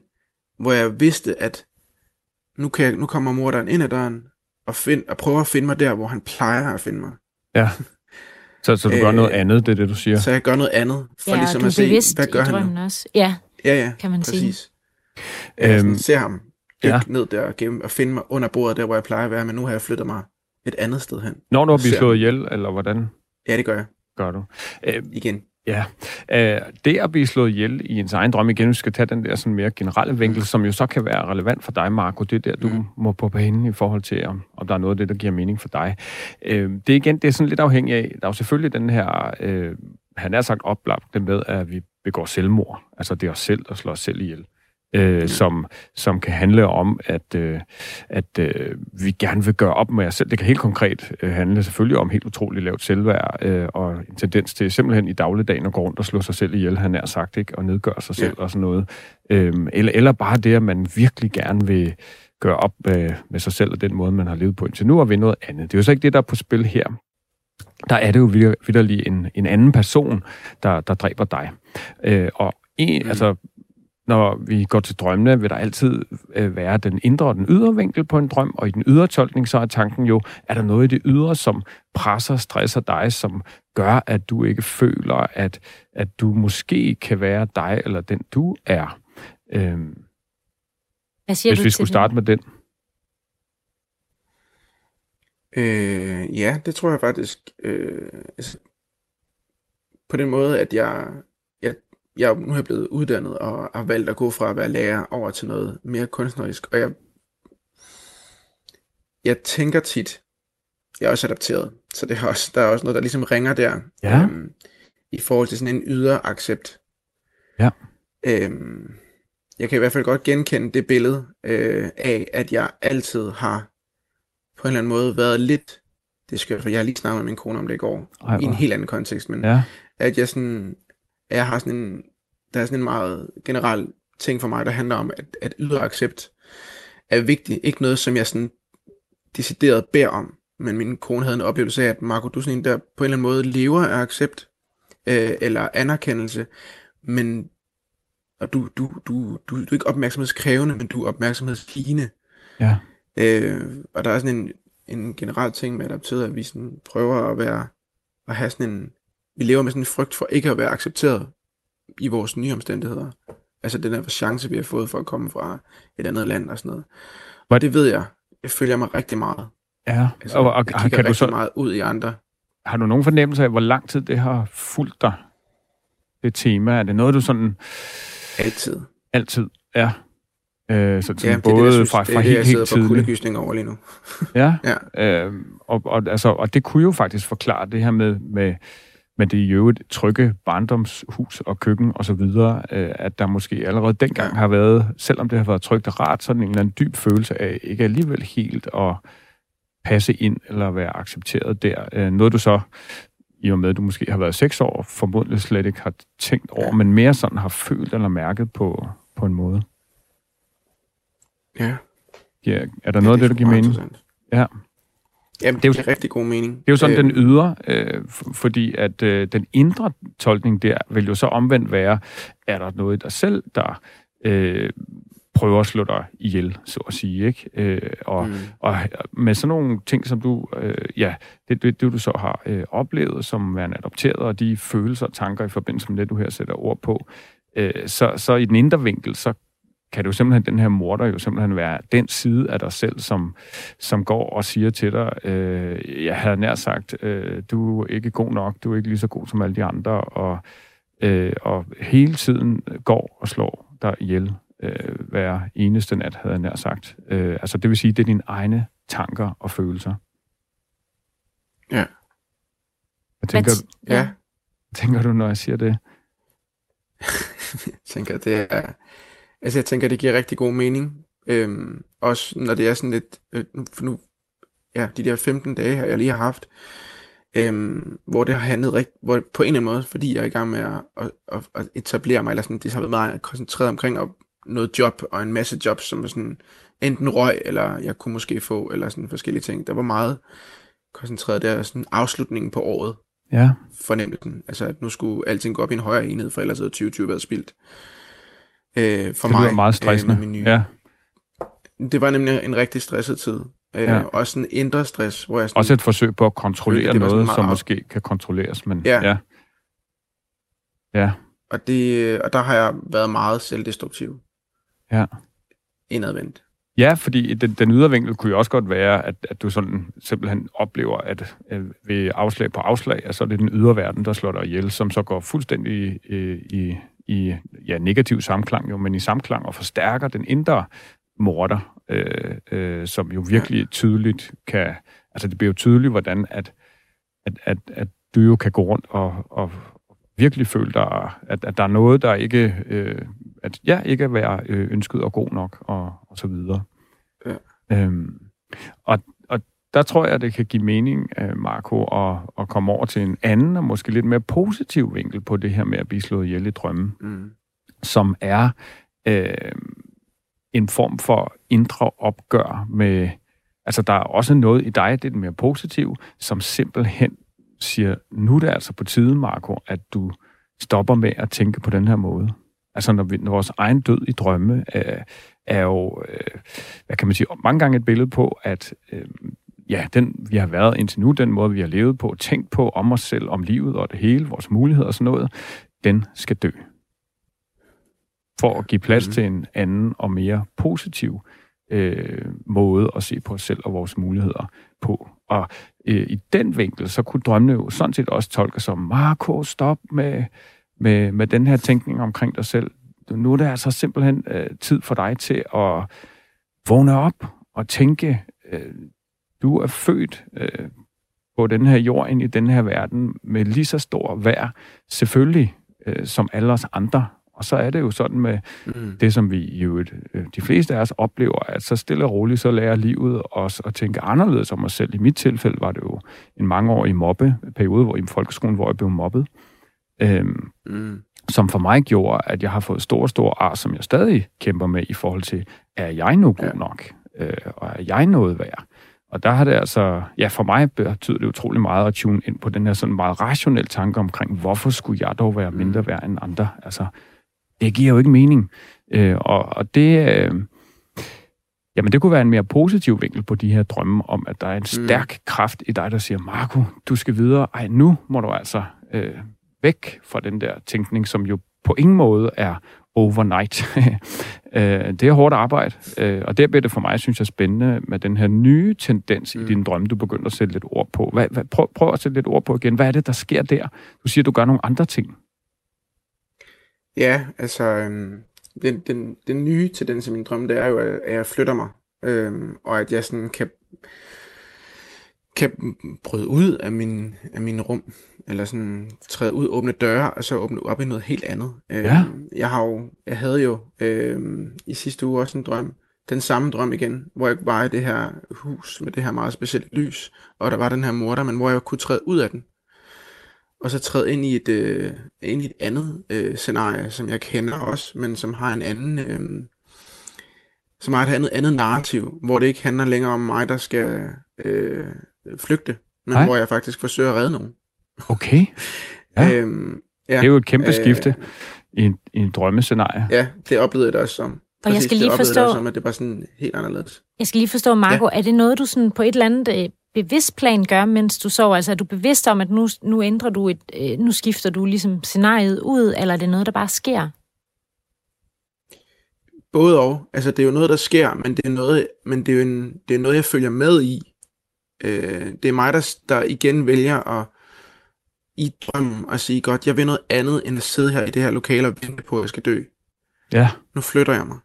hvor jeg vidste, at nu, kan jeg, nu kommer morderen ind ad døren, og, find, og prøver at finde mig der, hvor han plejer at finde mig. Ja. Så, så du gør noget øh, andet, det er det, du siger? Så jeg gør noget andet, for ja, ligesom at se, hvad gør han? Også. Ja, ja, ja, kan man præcis. sige. Jeg øhm, ser ham dykke ja. ned der og, gennem, og finde mig under bordet, der hvor jeg plejer at være, men nu har jeg flyttet mig et andet sted hen. Når du har blivet slået ihjel, eller hvordan? Ja, det gør jeg. Gør du. Øh, Igen. Ja, øh, det at blive slået ihjel i ens egen drøm, igen, vi skal tage den der sådan mere generelle vinkel, som jo så kan være relevant for dig, Marco, det er der, du mm. må på banen i forhold til, om, om der er noget af det, der giver mening for dig. Øh, det er igen, det er sådan lidt afhængigt af, der er jo selvfølgelig den her, øh, han er sagt oplagt med, at vi begår selvmord, altså det er os selv, der slår os selv ihjel øh, som, som kan handle om, at, øh, at øh, vi gerne vil gøre op med os selv. Det kan helt konkret øh, handle selvfølgelig om helt utroligt lavt selvværd øh, og en tendens til simpelthen i dagligdagen at gå rundt og slå sig selv ihjel, han er sagt, ikke? og nedgøre sig selv ja. og sådan noget. Øh, eller, eller bare det, at man virkelig gerne vil gøre op med, med sig selv og den måde, man har levet på indtil nu, og vil noget andet. Det er jo så ikke det, der er på spil her der er det jo vidderlig en, en anden person, der, der dræber dig. Øh, og en, mm. altså, når vi går til drømmene, vil der altid øh, være den indre og den ydre vinkel på en drøm, og i den ydre tolkning, så er tanken jo, er der noget i det ydre, som presser, stresser dig, som gør, at du ikke føler, at, at du måske kan være dig, eller den du er. Øhm, Hvad siger hvis du vi skulle starte med den. Øh, ja, det tror jeg faktisk. Øh, altså, på den måde, at jeg jeg nu er jeg blevet uddannet og har valgt at gå fra at være lærer over til noget mere kunstnerisk, og jeg, jeg tænker tit, jeg er også adapteret, så det er også, der er også noget, der ligesom ringer der, ja. øhm, i forhold til sådan en ydre accept. Ja. Øhm, jeg kan i hvert fald godt genkende det billede øh, af, at jeg altid har på en eller anden måde været lidt, det skal jeg, jeg har lige snakket med min kone om det i går, Ej, i en helt anden kontekst, men ja. at jeg sådan jeg har sådan en, der er sådan en meget generel ting for mig, der handler om, at, at ydre accept er vigtigt. Ikke noget, som jeg sådan decideret beder om, men min kone havde en oplevelse af, at Marco, du sådan en, der på en eller anden måde lever af accept, øh, eller anerkendelse, men og du, du, du, du, du er ikke opmærksomhedskrævende, men du er opmærksomhedsligende. Ja. Øh, og der er sådan en, en generel ting med adapteret, at vi sådan prøver at være, at have sådan en, vi lever med sådan en frygt for ikke at være accepteret i vores nye omstændigheder. Altså den her chance, vi har fået for at komme fra et andet land og sådan noget. Og det ved jeg. Jeg følger mig rigtig meget. Ja, altså, og, og jeg kan du så meget ud i andre. Har du nogen fornemmelse af, hvor lang tid det har fulgt dig, det tema? Er det noget, du sådan... Altid. Altid, ja. Øh, så ja, både det, det, synes, fra, fra det, helt, det, helt tidligt. Er over lige nu. ja, ja. Øh, og, og, altså, og det kunne jo faktisk forklare det her med, med men det er jo et trygge barndomshus og køkken og så videre, øh, at der måske allerede dengang har været, selvom det har været trygt og rart, sådan en eller anden dyb følelse af ikke alligevel helt at passe ind eller være accepteret der. Øh, noget du så, i og med at du måske har været seks år, formodentlig slet ikke har tænkt over, men mere sådan har følt eller mærket på, på en måde. Ja. ja er der ja, noget af det, der giver mening? Ja. Jamen, det er jo det er rigtig god mening. Det er jo sådan, øh, den ydre, øh, fordi at øh, den indre tolkning der vil jo så omvendt være, er der noget i dig selv, der øh, prøver at slå dig ihjel, så at sige, ikke? Øh, og, mm. og med sådan nogle ting, som du, øh, ja, det, det, det du så har øh, oplevet som værende adopteret, og de følelser og tanker i forbindelse med det, du her sætter ord på, øh, så, så i den indre vinkel, så kan du simpelthen, den her morder jo simpelthen være den side af dig selv, som, som går og siger til dig, øh, jeg havde nær sagt, øh, du er ikke god nok, du er ikke lige så god som alle de andre, og, øh, og hele tiden går og slår dig ihjel øh, hver eneste nat, havde jeg nær sagt. Øh, altså det vil sige, det er dine egne tanker og følelser. Ja. Hvad tænker, du, ja. tænker du, når jeg siger det? jeg tænker, det er Altså jeg tænker, det giver rigtig god mening. Øhm, også når det er sådan lidt, øh, for nu, ja, de der 15 dage, jeg lige har haft, øhm, hvor det har handlet rigt, hvor på en eller anden måde, fordi jeg er i gang med at, at, at, at etablere mig, eller sådan, det har været meget koncentreret omkring at, noget job, og en masse jobs, som er sådan, enten røg, eller jeg kunne måske få, eller sådan forskellige ting. Der var meget koncentreret der, sådan afslutningen på året, Ja. fornemmelsen. Altså, at nu skulle alting gå op i en højere enhed, for ellers havde 2020 været spildt. Øh, for Det mig, lyder meget stressende. Øh, min nye. ja. Det var nemlig en rigtig stresset tid. Øh, Ja. Også en indre stress, hvor jeg sådan, Også et forsøg på at kontrollere Det noget, som måske kan kontrolleres, men Ja. ja. Ja, og, det, og der har jeg været meget selvdestruktiv. Ja. Indadvendt. Ja, fordi den, den ydre vinkel kunne jo også godt være, at, at du sådan simpelthen oplever, at øh, ved afslag på afslag, at så er det den ydre verden, der slår dig ihjel, som så går fuldstændig øh, i, i ja, negativ samklang, jo, men i samklang og forstærker den indre morder, øh, øh, som jo virkelig tydeligt kan... Altså, det bliver jo tydeligt, hvordan at, at, at, at du jo kan gå rundt og, og virkelig føle dig, at, at der er noget, der ikke... Øh, at ja, ikke at være øh, ønsket og god nok, og, og så videre. Ja. Øhm, og, og der tror jeg, det kan give mening, øh, Marco, at, at komme over til en anden og måske lidt mere positiv vinkel på det her med at blive slået ihjel i drømmen, Mm. som er øh, en form for indre opgør med... Altså, der er også noget i dig, det er det mere positiv, som simpelthen siger, nu er det altså på tide, Marco, at du stopper med at tænke på den her måde. Altså, når, vi, når vores egen død i drømme er, er jo, øh, hvad kan man sige, mange gange et billede på, at øh, ja, den vi har været indtil nu, den måde, vi har levet på, tænkt på om os selv, om livet og det hele, vores muligheder og sådan noget, den skal dø. For at give plads mm. til en anden og mere positiv øh, måde at se på os selv og vores muligheder på. Og øh, i den vinkel, så kunne drømmene jo sådan set også tolkes som, Marco, stop med, med, med den her tænkning omkring dig selv. Nu er det altså simpelthen øh, tid for dig til at vågne op og tænke, øh, du er født øh, på den her jord ind i den her verden med lige så stor værd, selvfølgelig, øh, som alle os andre. Og så er det jo sådan med Mm. det, som vi jo øh, de fleste af os oplever, at så stille og roligt, så lærer livet os at tænke anderledes om os selv. I mit tilfælde var det jo en mangeårig mobbeperiode, hvor i folkeskolen, hvor jeg blev mobbet. Øhm, Mm. som for mig gjorde, at jeg har fået store, store ar, som jeg stadig kæmper med i forhold til, er jeg nu god Ja. nok? Øh, og er jeg noget værd? Og der har det altså, ja, for mig betyder det utrolig meget at tune ind på den her sådan meget rationelle tanke omkring, hvorfor skulle jeg dog være mindre værd end andre? Altså, det giver jo ikke mening. Øh, og, og det, øh, jamen det kunne være en mere positiv vinkel på de her drømme om, at der er en stærk kraft i dig, der siger, Marco, du skal videre. Ej, nu må du altså øh, væk fra den der tænkning, som jo på ingen måde er overnight. øh, det er hårdt arbejde, øh, og der bliver det for mig, synes jeg, spændende med den her nye tendens mm. i din drømme, du begynder at sætte lidt ord på. Hvad, hvad, prøv, prøv at sætte lidt ord på igen. Hvad er det, der sker der? Du siger, du gør nogle andre ting. Ja, altså, øhm, den, den, den nye tendens i min drøm, det er jo, at jeg flytter mig, øhm, og at jeg sådan kan, kan bryde ud af min, af min rum, eller sådan træde ud, åbne døre, og så åbne op i noget helt andet. Øhm, Ja. Jeg har jo, jeg havde jo øhm, i sidste uge også en drøm, den samme drøm igen, hvor jeg var i det her hus med det her meget specielle lys, og der var den her morter, men hvor jeg kunne træde ud af den og så træde ind i et, øh, ind i et andet øh, scenarie, som jeg kender også, men som har en anden, øh, som har et andet, andet narrativ, hvor det ikke handler længere om mig, der skal øh, flygte, men Nej. hvor jeg faktisk forsøger at redde nogen. Okay. Ja. Øhm, ja, Det er jo et kæmpe øh, skifte i en, i en drømmescenarie. Ja, det oplevede jeg det også som. Og jeg skal det lige jeg forstå- også som, at det var sådan helt anderledes. Jeg skal lige forstå, Marco, ja. er det noget, du sådan på et eller andet øh, bevidst plan gør, mens du sover? Altså er du bevidst om, at nu, nu ændrer du et, øh, nu skifter du ligesom scenariet ud, eller er det noget, der bare sker? Både og. Altså, det er jo noget, der sker, men det er noget, men det er, jo en, det er noget jeg følger med i. Øh, det er mig, der, der igen vælger at i drømmen og sige, godt, jeg vil noget andet, end at sidde her i det her lokale og vente på, at jeg skal dø. Ja. Nu flytter jeg mig.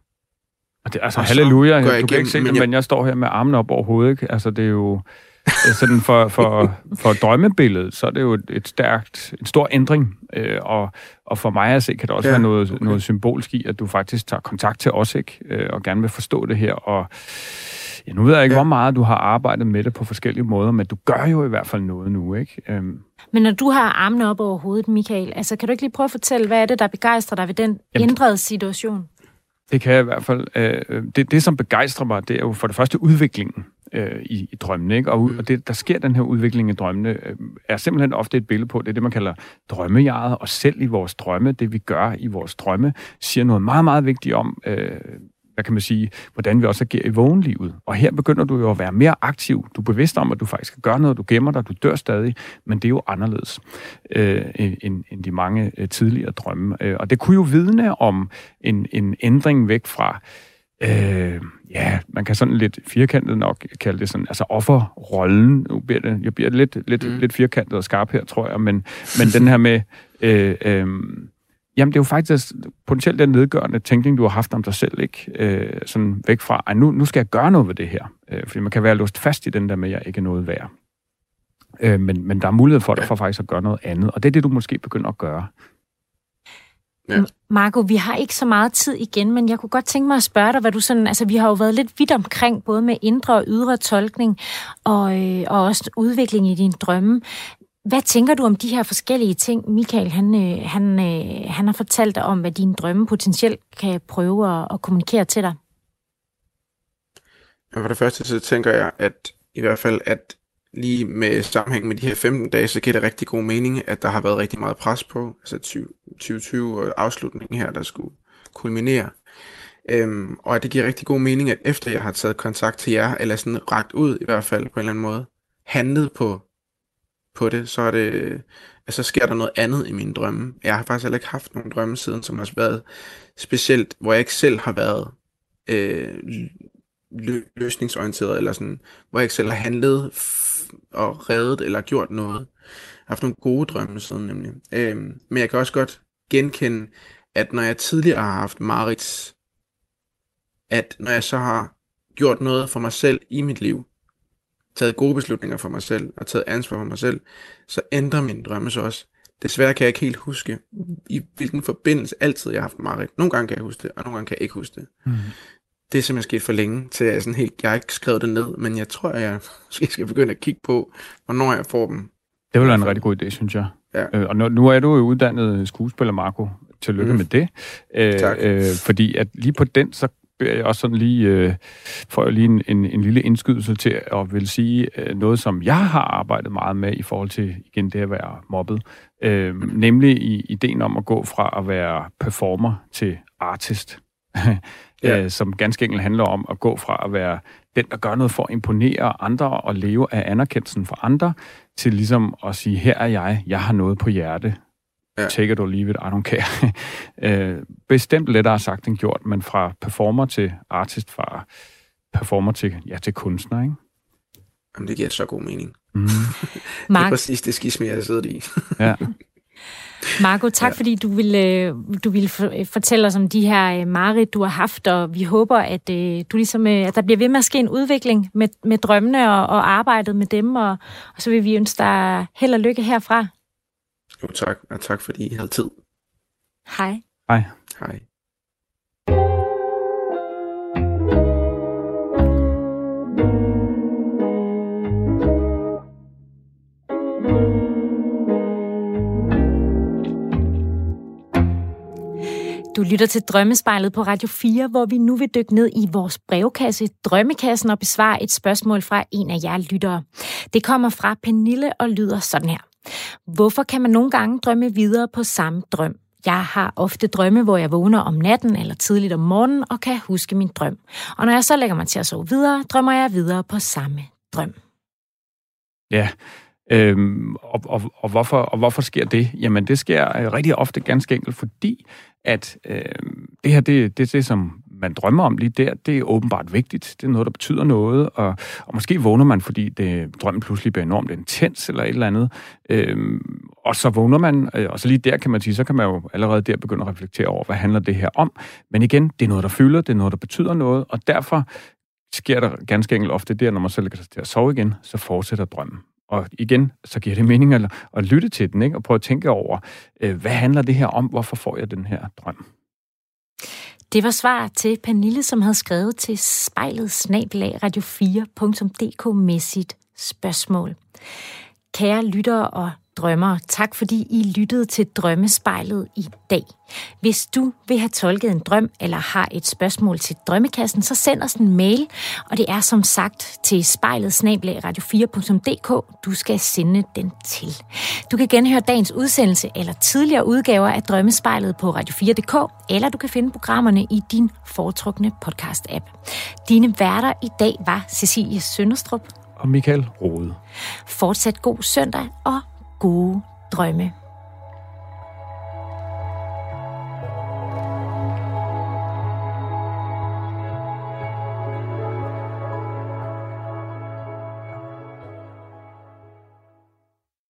Og det, altså, Og halleluja, går du jeg kan igennem, ikke se det, men jeg- jeg... men jeg står her med armene op over hovedet. Ikke? Altså, det er jo... øh, sådan for, for, for drømmebilledet, så er det jo et, et stærkt, en stor ændring. Øh, og, og for mig at se, kan det også ja, være noget, okay. noget symbolsk i, at du faktisk tager kontakt til os, ikke? Øh, og gerne vil forstå det her. Og ja, nu ved jeg ikke, ja. hvor meget du har arbejdet med det på forskellige måder, men du gør jo i hvert fald noget nu, ikke? Øhm. Men når du har armene op over hovedet, Michael, altså kan du ikke lige prøve at fortælle, hvad er det, der begejstrer dig ved den Jamen, ændrede situation? Det kan jeg i hvert fald. Øh, det, det, som begejstrer mig, det er jo for det første udviklingen øh, i, i drømmene. Ikke? Og, og det, der sker den her udvikling i drømmene, øh, er simpelthen ofte et billede på, det er det, man kalder drømmejaret, og selv i vores drømme, det vi gør i vores drømme, siger noget meget, meget vigtigt om, øh, hvad kan man sige, hvordan vi også agerer i vågenlivet. Og her begynder du jo at være mere aktiv. Du er bevidst om, at du faktisk gøre noget, du gemmer dig, du dør stadig, men det er jo anderledes øh, end, end de mange øh, tidligere drømme. Øh, og det kunne jo vidne om en, en ændring væk fra øh, ja, man kan sådan lidt firkantet nok kalde det sådan, altså offerrollen. Nu bliver det, jeg bliver lidt, lidt, mm. lidt firkantet og skarp her, tror jeg, men, men den her med, øh, øh, Jamen, det er jo faktisk potentielt den nedgørende tænkning, du har haft om dig selv, ikke? Øh, sådan væk fra, at nu, nu skal jeg gøre noget ved det her. Øh, fordi man kan være låst fast i den der med, at jeg ikke er noget værd. Øh, men, men der er mulighed for dig for faktisk at gøre noget andet, og det er det, du måske begynder at gøre. Ja. Marco, vi har ikke så meget tid igen, men jeg kunne godt tænke mig at spørge dig, hvad du sådan, altså vi har jo været lidt vidt omkring, både med indre og ydre tolkning, og, øh, og også udvikling i dine drømme. Hvad tænker du om de her forskellige ting? Michael, han, øh, han, øh, han har fortalt dig om, hvad dine drømme potentielt kan prøve at, at kommunikere til dig. For det første så tænker jeg, at i hvert fald, at lige med sammenhæng med de her 15 dage, så giver det rigtig god mening, at der har været rigtig meget pres på, altså 2020 og afslutningen her, der skulle kulminere. Øhm, og at det giver rigtig god mening, at efter jeg har taget kontakt til jer, eller sådan ragt ud i hvert fald på en eller anden måde, handlet på på det, så er det, altså, sker der noget andet i mine drømme. Jeg har faktisk heller ikke haft nogen drømme siden, som har været specielt, hvor jeg ikke selv har været øh, løsningsorienteret, eller sådan, hvor jeg ikke selv har handlet og reddet eller gjort noget. Jeg har haft nogle gode drømme siden nemlig. Øhm, men jeg kan også godt genkende, at når jeg tidligere har haft Marits, at når jeg så har gjort noget for mig selv i mit liv, taget gode beslutninger for mig selv, og taget ansvar for mig selv, så ændrer min drømme så også. Desværre kan jeg ikke helt huske, i hvilken forbindelse altid jeg har haft Marit. Nogle gange kan jeg huske det, og nogle gange kan jeg ikke huske det. Mm. Det er simpelthen sket for længe, til jeg, sådan helt, jeg har ikke skrevet det ned, men jeg tror, jeg skal begynde at kigge på, hvornår jeg får dem. Det vil være en rigtig god idé, synes jeg. Ja. Øh, og nu, nu er du jo uddannet skuespiller, Marco. Tillykke mm. med det. Øh, tak. Øh, fordi at lige på den, så beder jeg også sådan lige, øh, får jeg lige en, en, en lille indskydelse til at vil sige øh, noget, som jeg har arbejdet meget med i forhold til, igen, det at være mobbet. Øh, nemlig i ideen om at gå fra at være performer til artist. Ja. øh, som ganske enkelt handler om at gå fra at være den, der gør noget for at imponere andre og leve af anerkendelsen for andre, til ligesom at sige, her er jeg, jeg har noget på hjerte, Ja. Take it or leave it, I don't care. øh, bestemt lettere sagt end gjort, men fra performer til artist, fra performer til, ja, til kunstner, ikke? Jamen, det giver så god mening. Mm. det er præcis det skisme, jeg har siddet i. ja. Marco, tak ja. fordi du ville, du ville fortælle os om de her øh, marit, du har haft, og vi håber, at, øh, du ligesom, øh, at der bliver ved med at ske en udvikling med, med drømmene og, og arbejdet med dem, og, og så vil vi ønske dig held og lykke herfra. Jo, tak. Og tak, fordi I havde tid. Hej. Hej. Hej. Du lytter til Drømmespejlet på Radio 4, hvor vi nu vil dykke ned i vores brevkasse, Drømmekassen, og besvare et spørgsmål fra en af jer lyttere. Det kommer fra Pernille og lyder sådan her. Hvorfor kan man nogle gange drømme videre på samme drøm? Jeg har ofte drømme, hvor jeg vågner om natten eller tidligt om morgenen og kan huske min drøm. Og når jeg så lægger mig til at sove videre, drømmer jeg videre på samme drøm. Ja, øhm, og, og, og, hvorfor, og hvorfor sker det? Jamen, det sker øh, rigtig ofte ganske enkelt, fordi at øh, det her, det, det er det, som man drømmer om lige der, det er åbenbart vigtigt. Det er noget, der betyder noget, og, og måske vågner man, fordi det, drømmen pludselig bliver enormt intens eller et eller andet. Øhm, og så vågner man, øh, og så lige der kan man sige, så kan man jo allerede der begynde at reflektere over, hvad handler det her om. Men igen, det er noget, der fylder, det er noget, der betyder noget, og derfor sker der ganske enkelt ofte der, når man så lægger sig til at sove igen, så fortsætter drømmen. Og igen, så giver det mening at, at lytte til den, ikke? og prøve at tænke over, øh, hvad handler det her om? Hvorfor får jeg den her drøm? Det var svar til Pernille, som havde skrevet til spejlet snabelag radio4.dk med sit spørgsmål. Kære lyttere og drømmere, tak fordi I lyttede til Drømmespejlet i dag. Hvis du vil have tolket en drøm eller har et spørgsmål til Drømmekassen, så send os en mail, og det er som sagt til spejlet radio4.dk, du skal sende den til. Du kan genhøre dagens udsendelse eller tidligere udgaver af Drømmespejlet på radio4.dk, eller du kan finde programmerne i din foretrukne podcast-app. Dine værter i dag var Cecilie Sønderstrup og Michael Rode. Fortsat god søndag og gode drømme.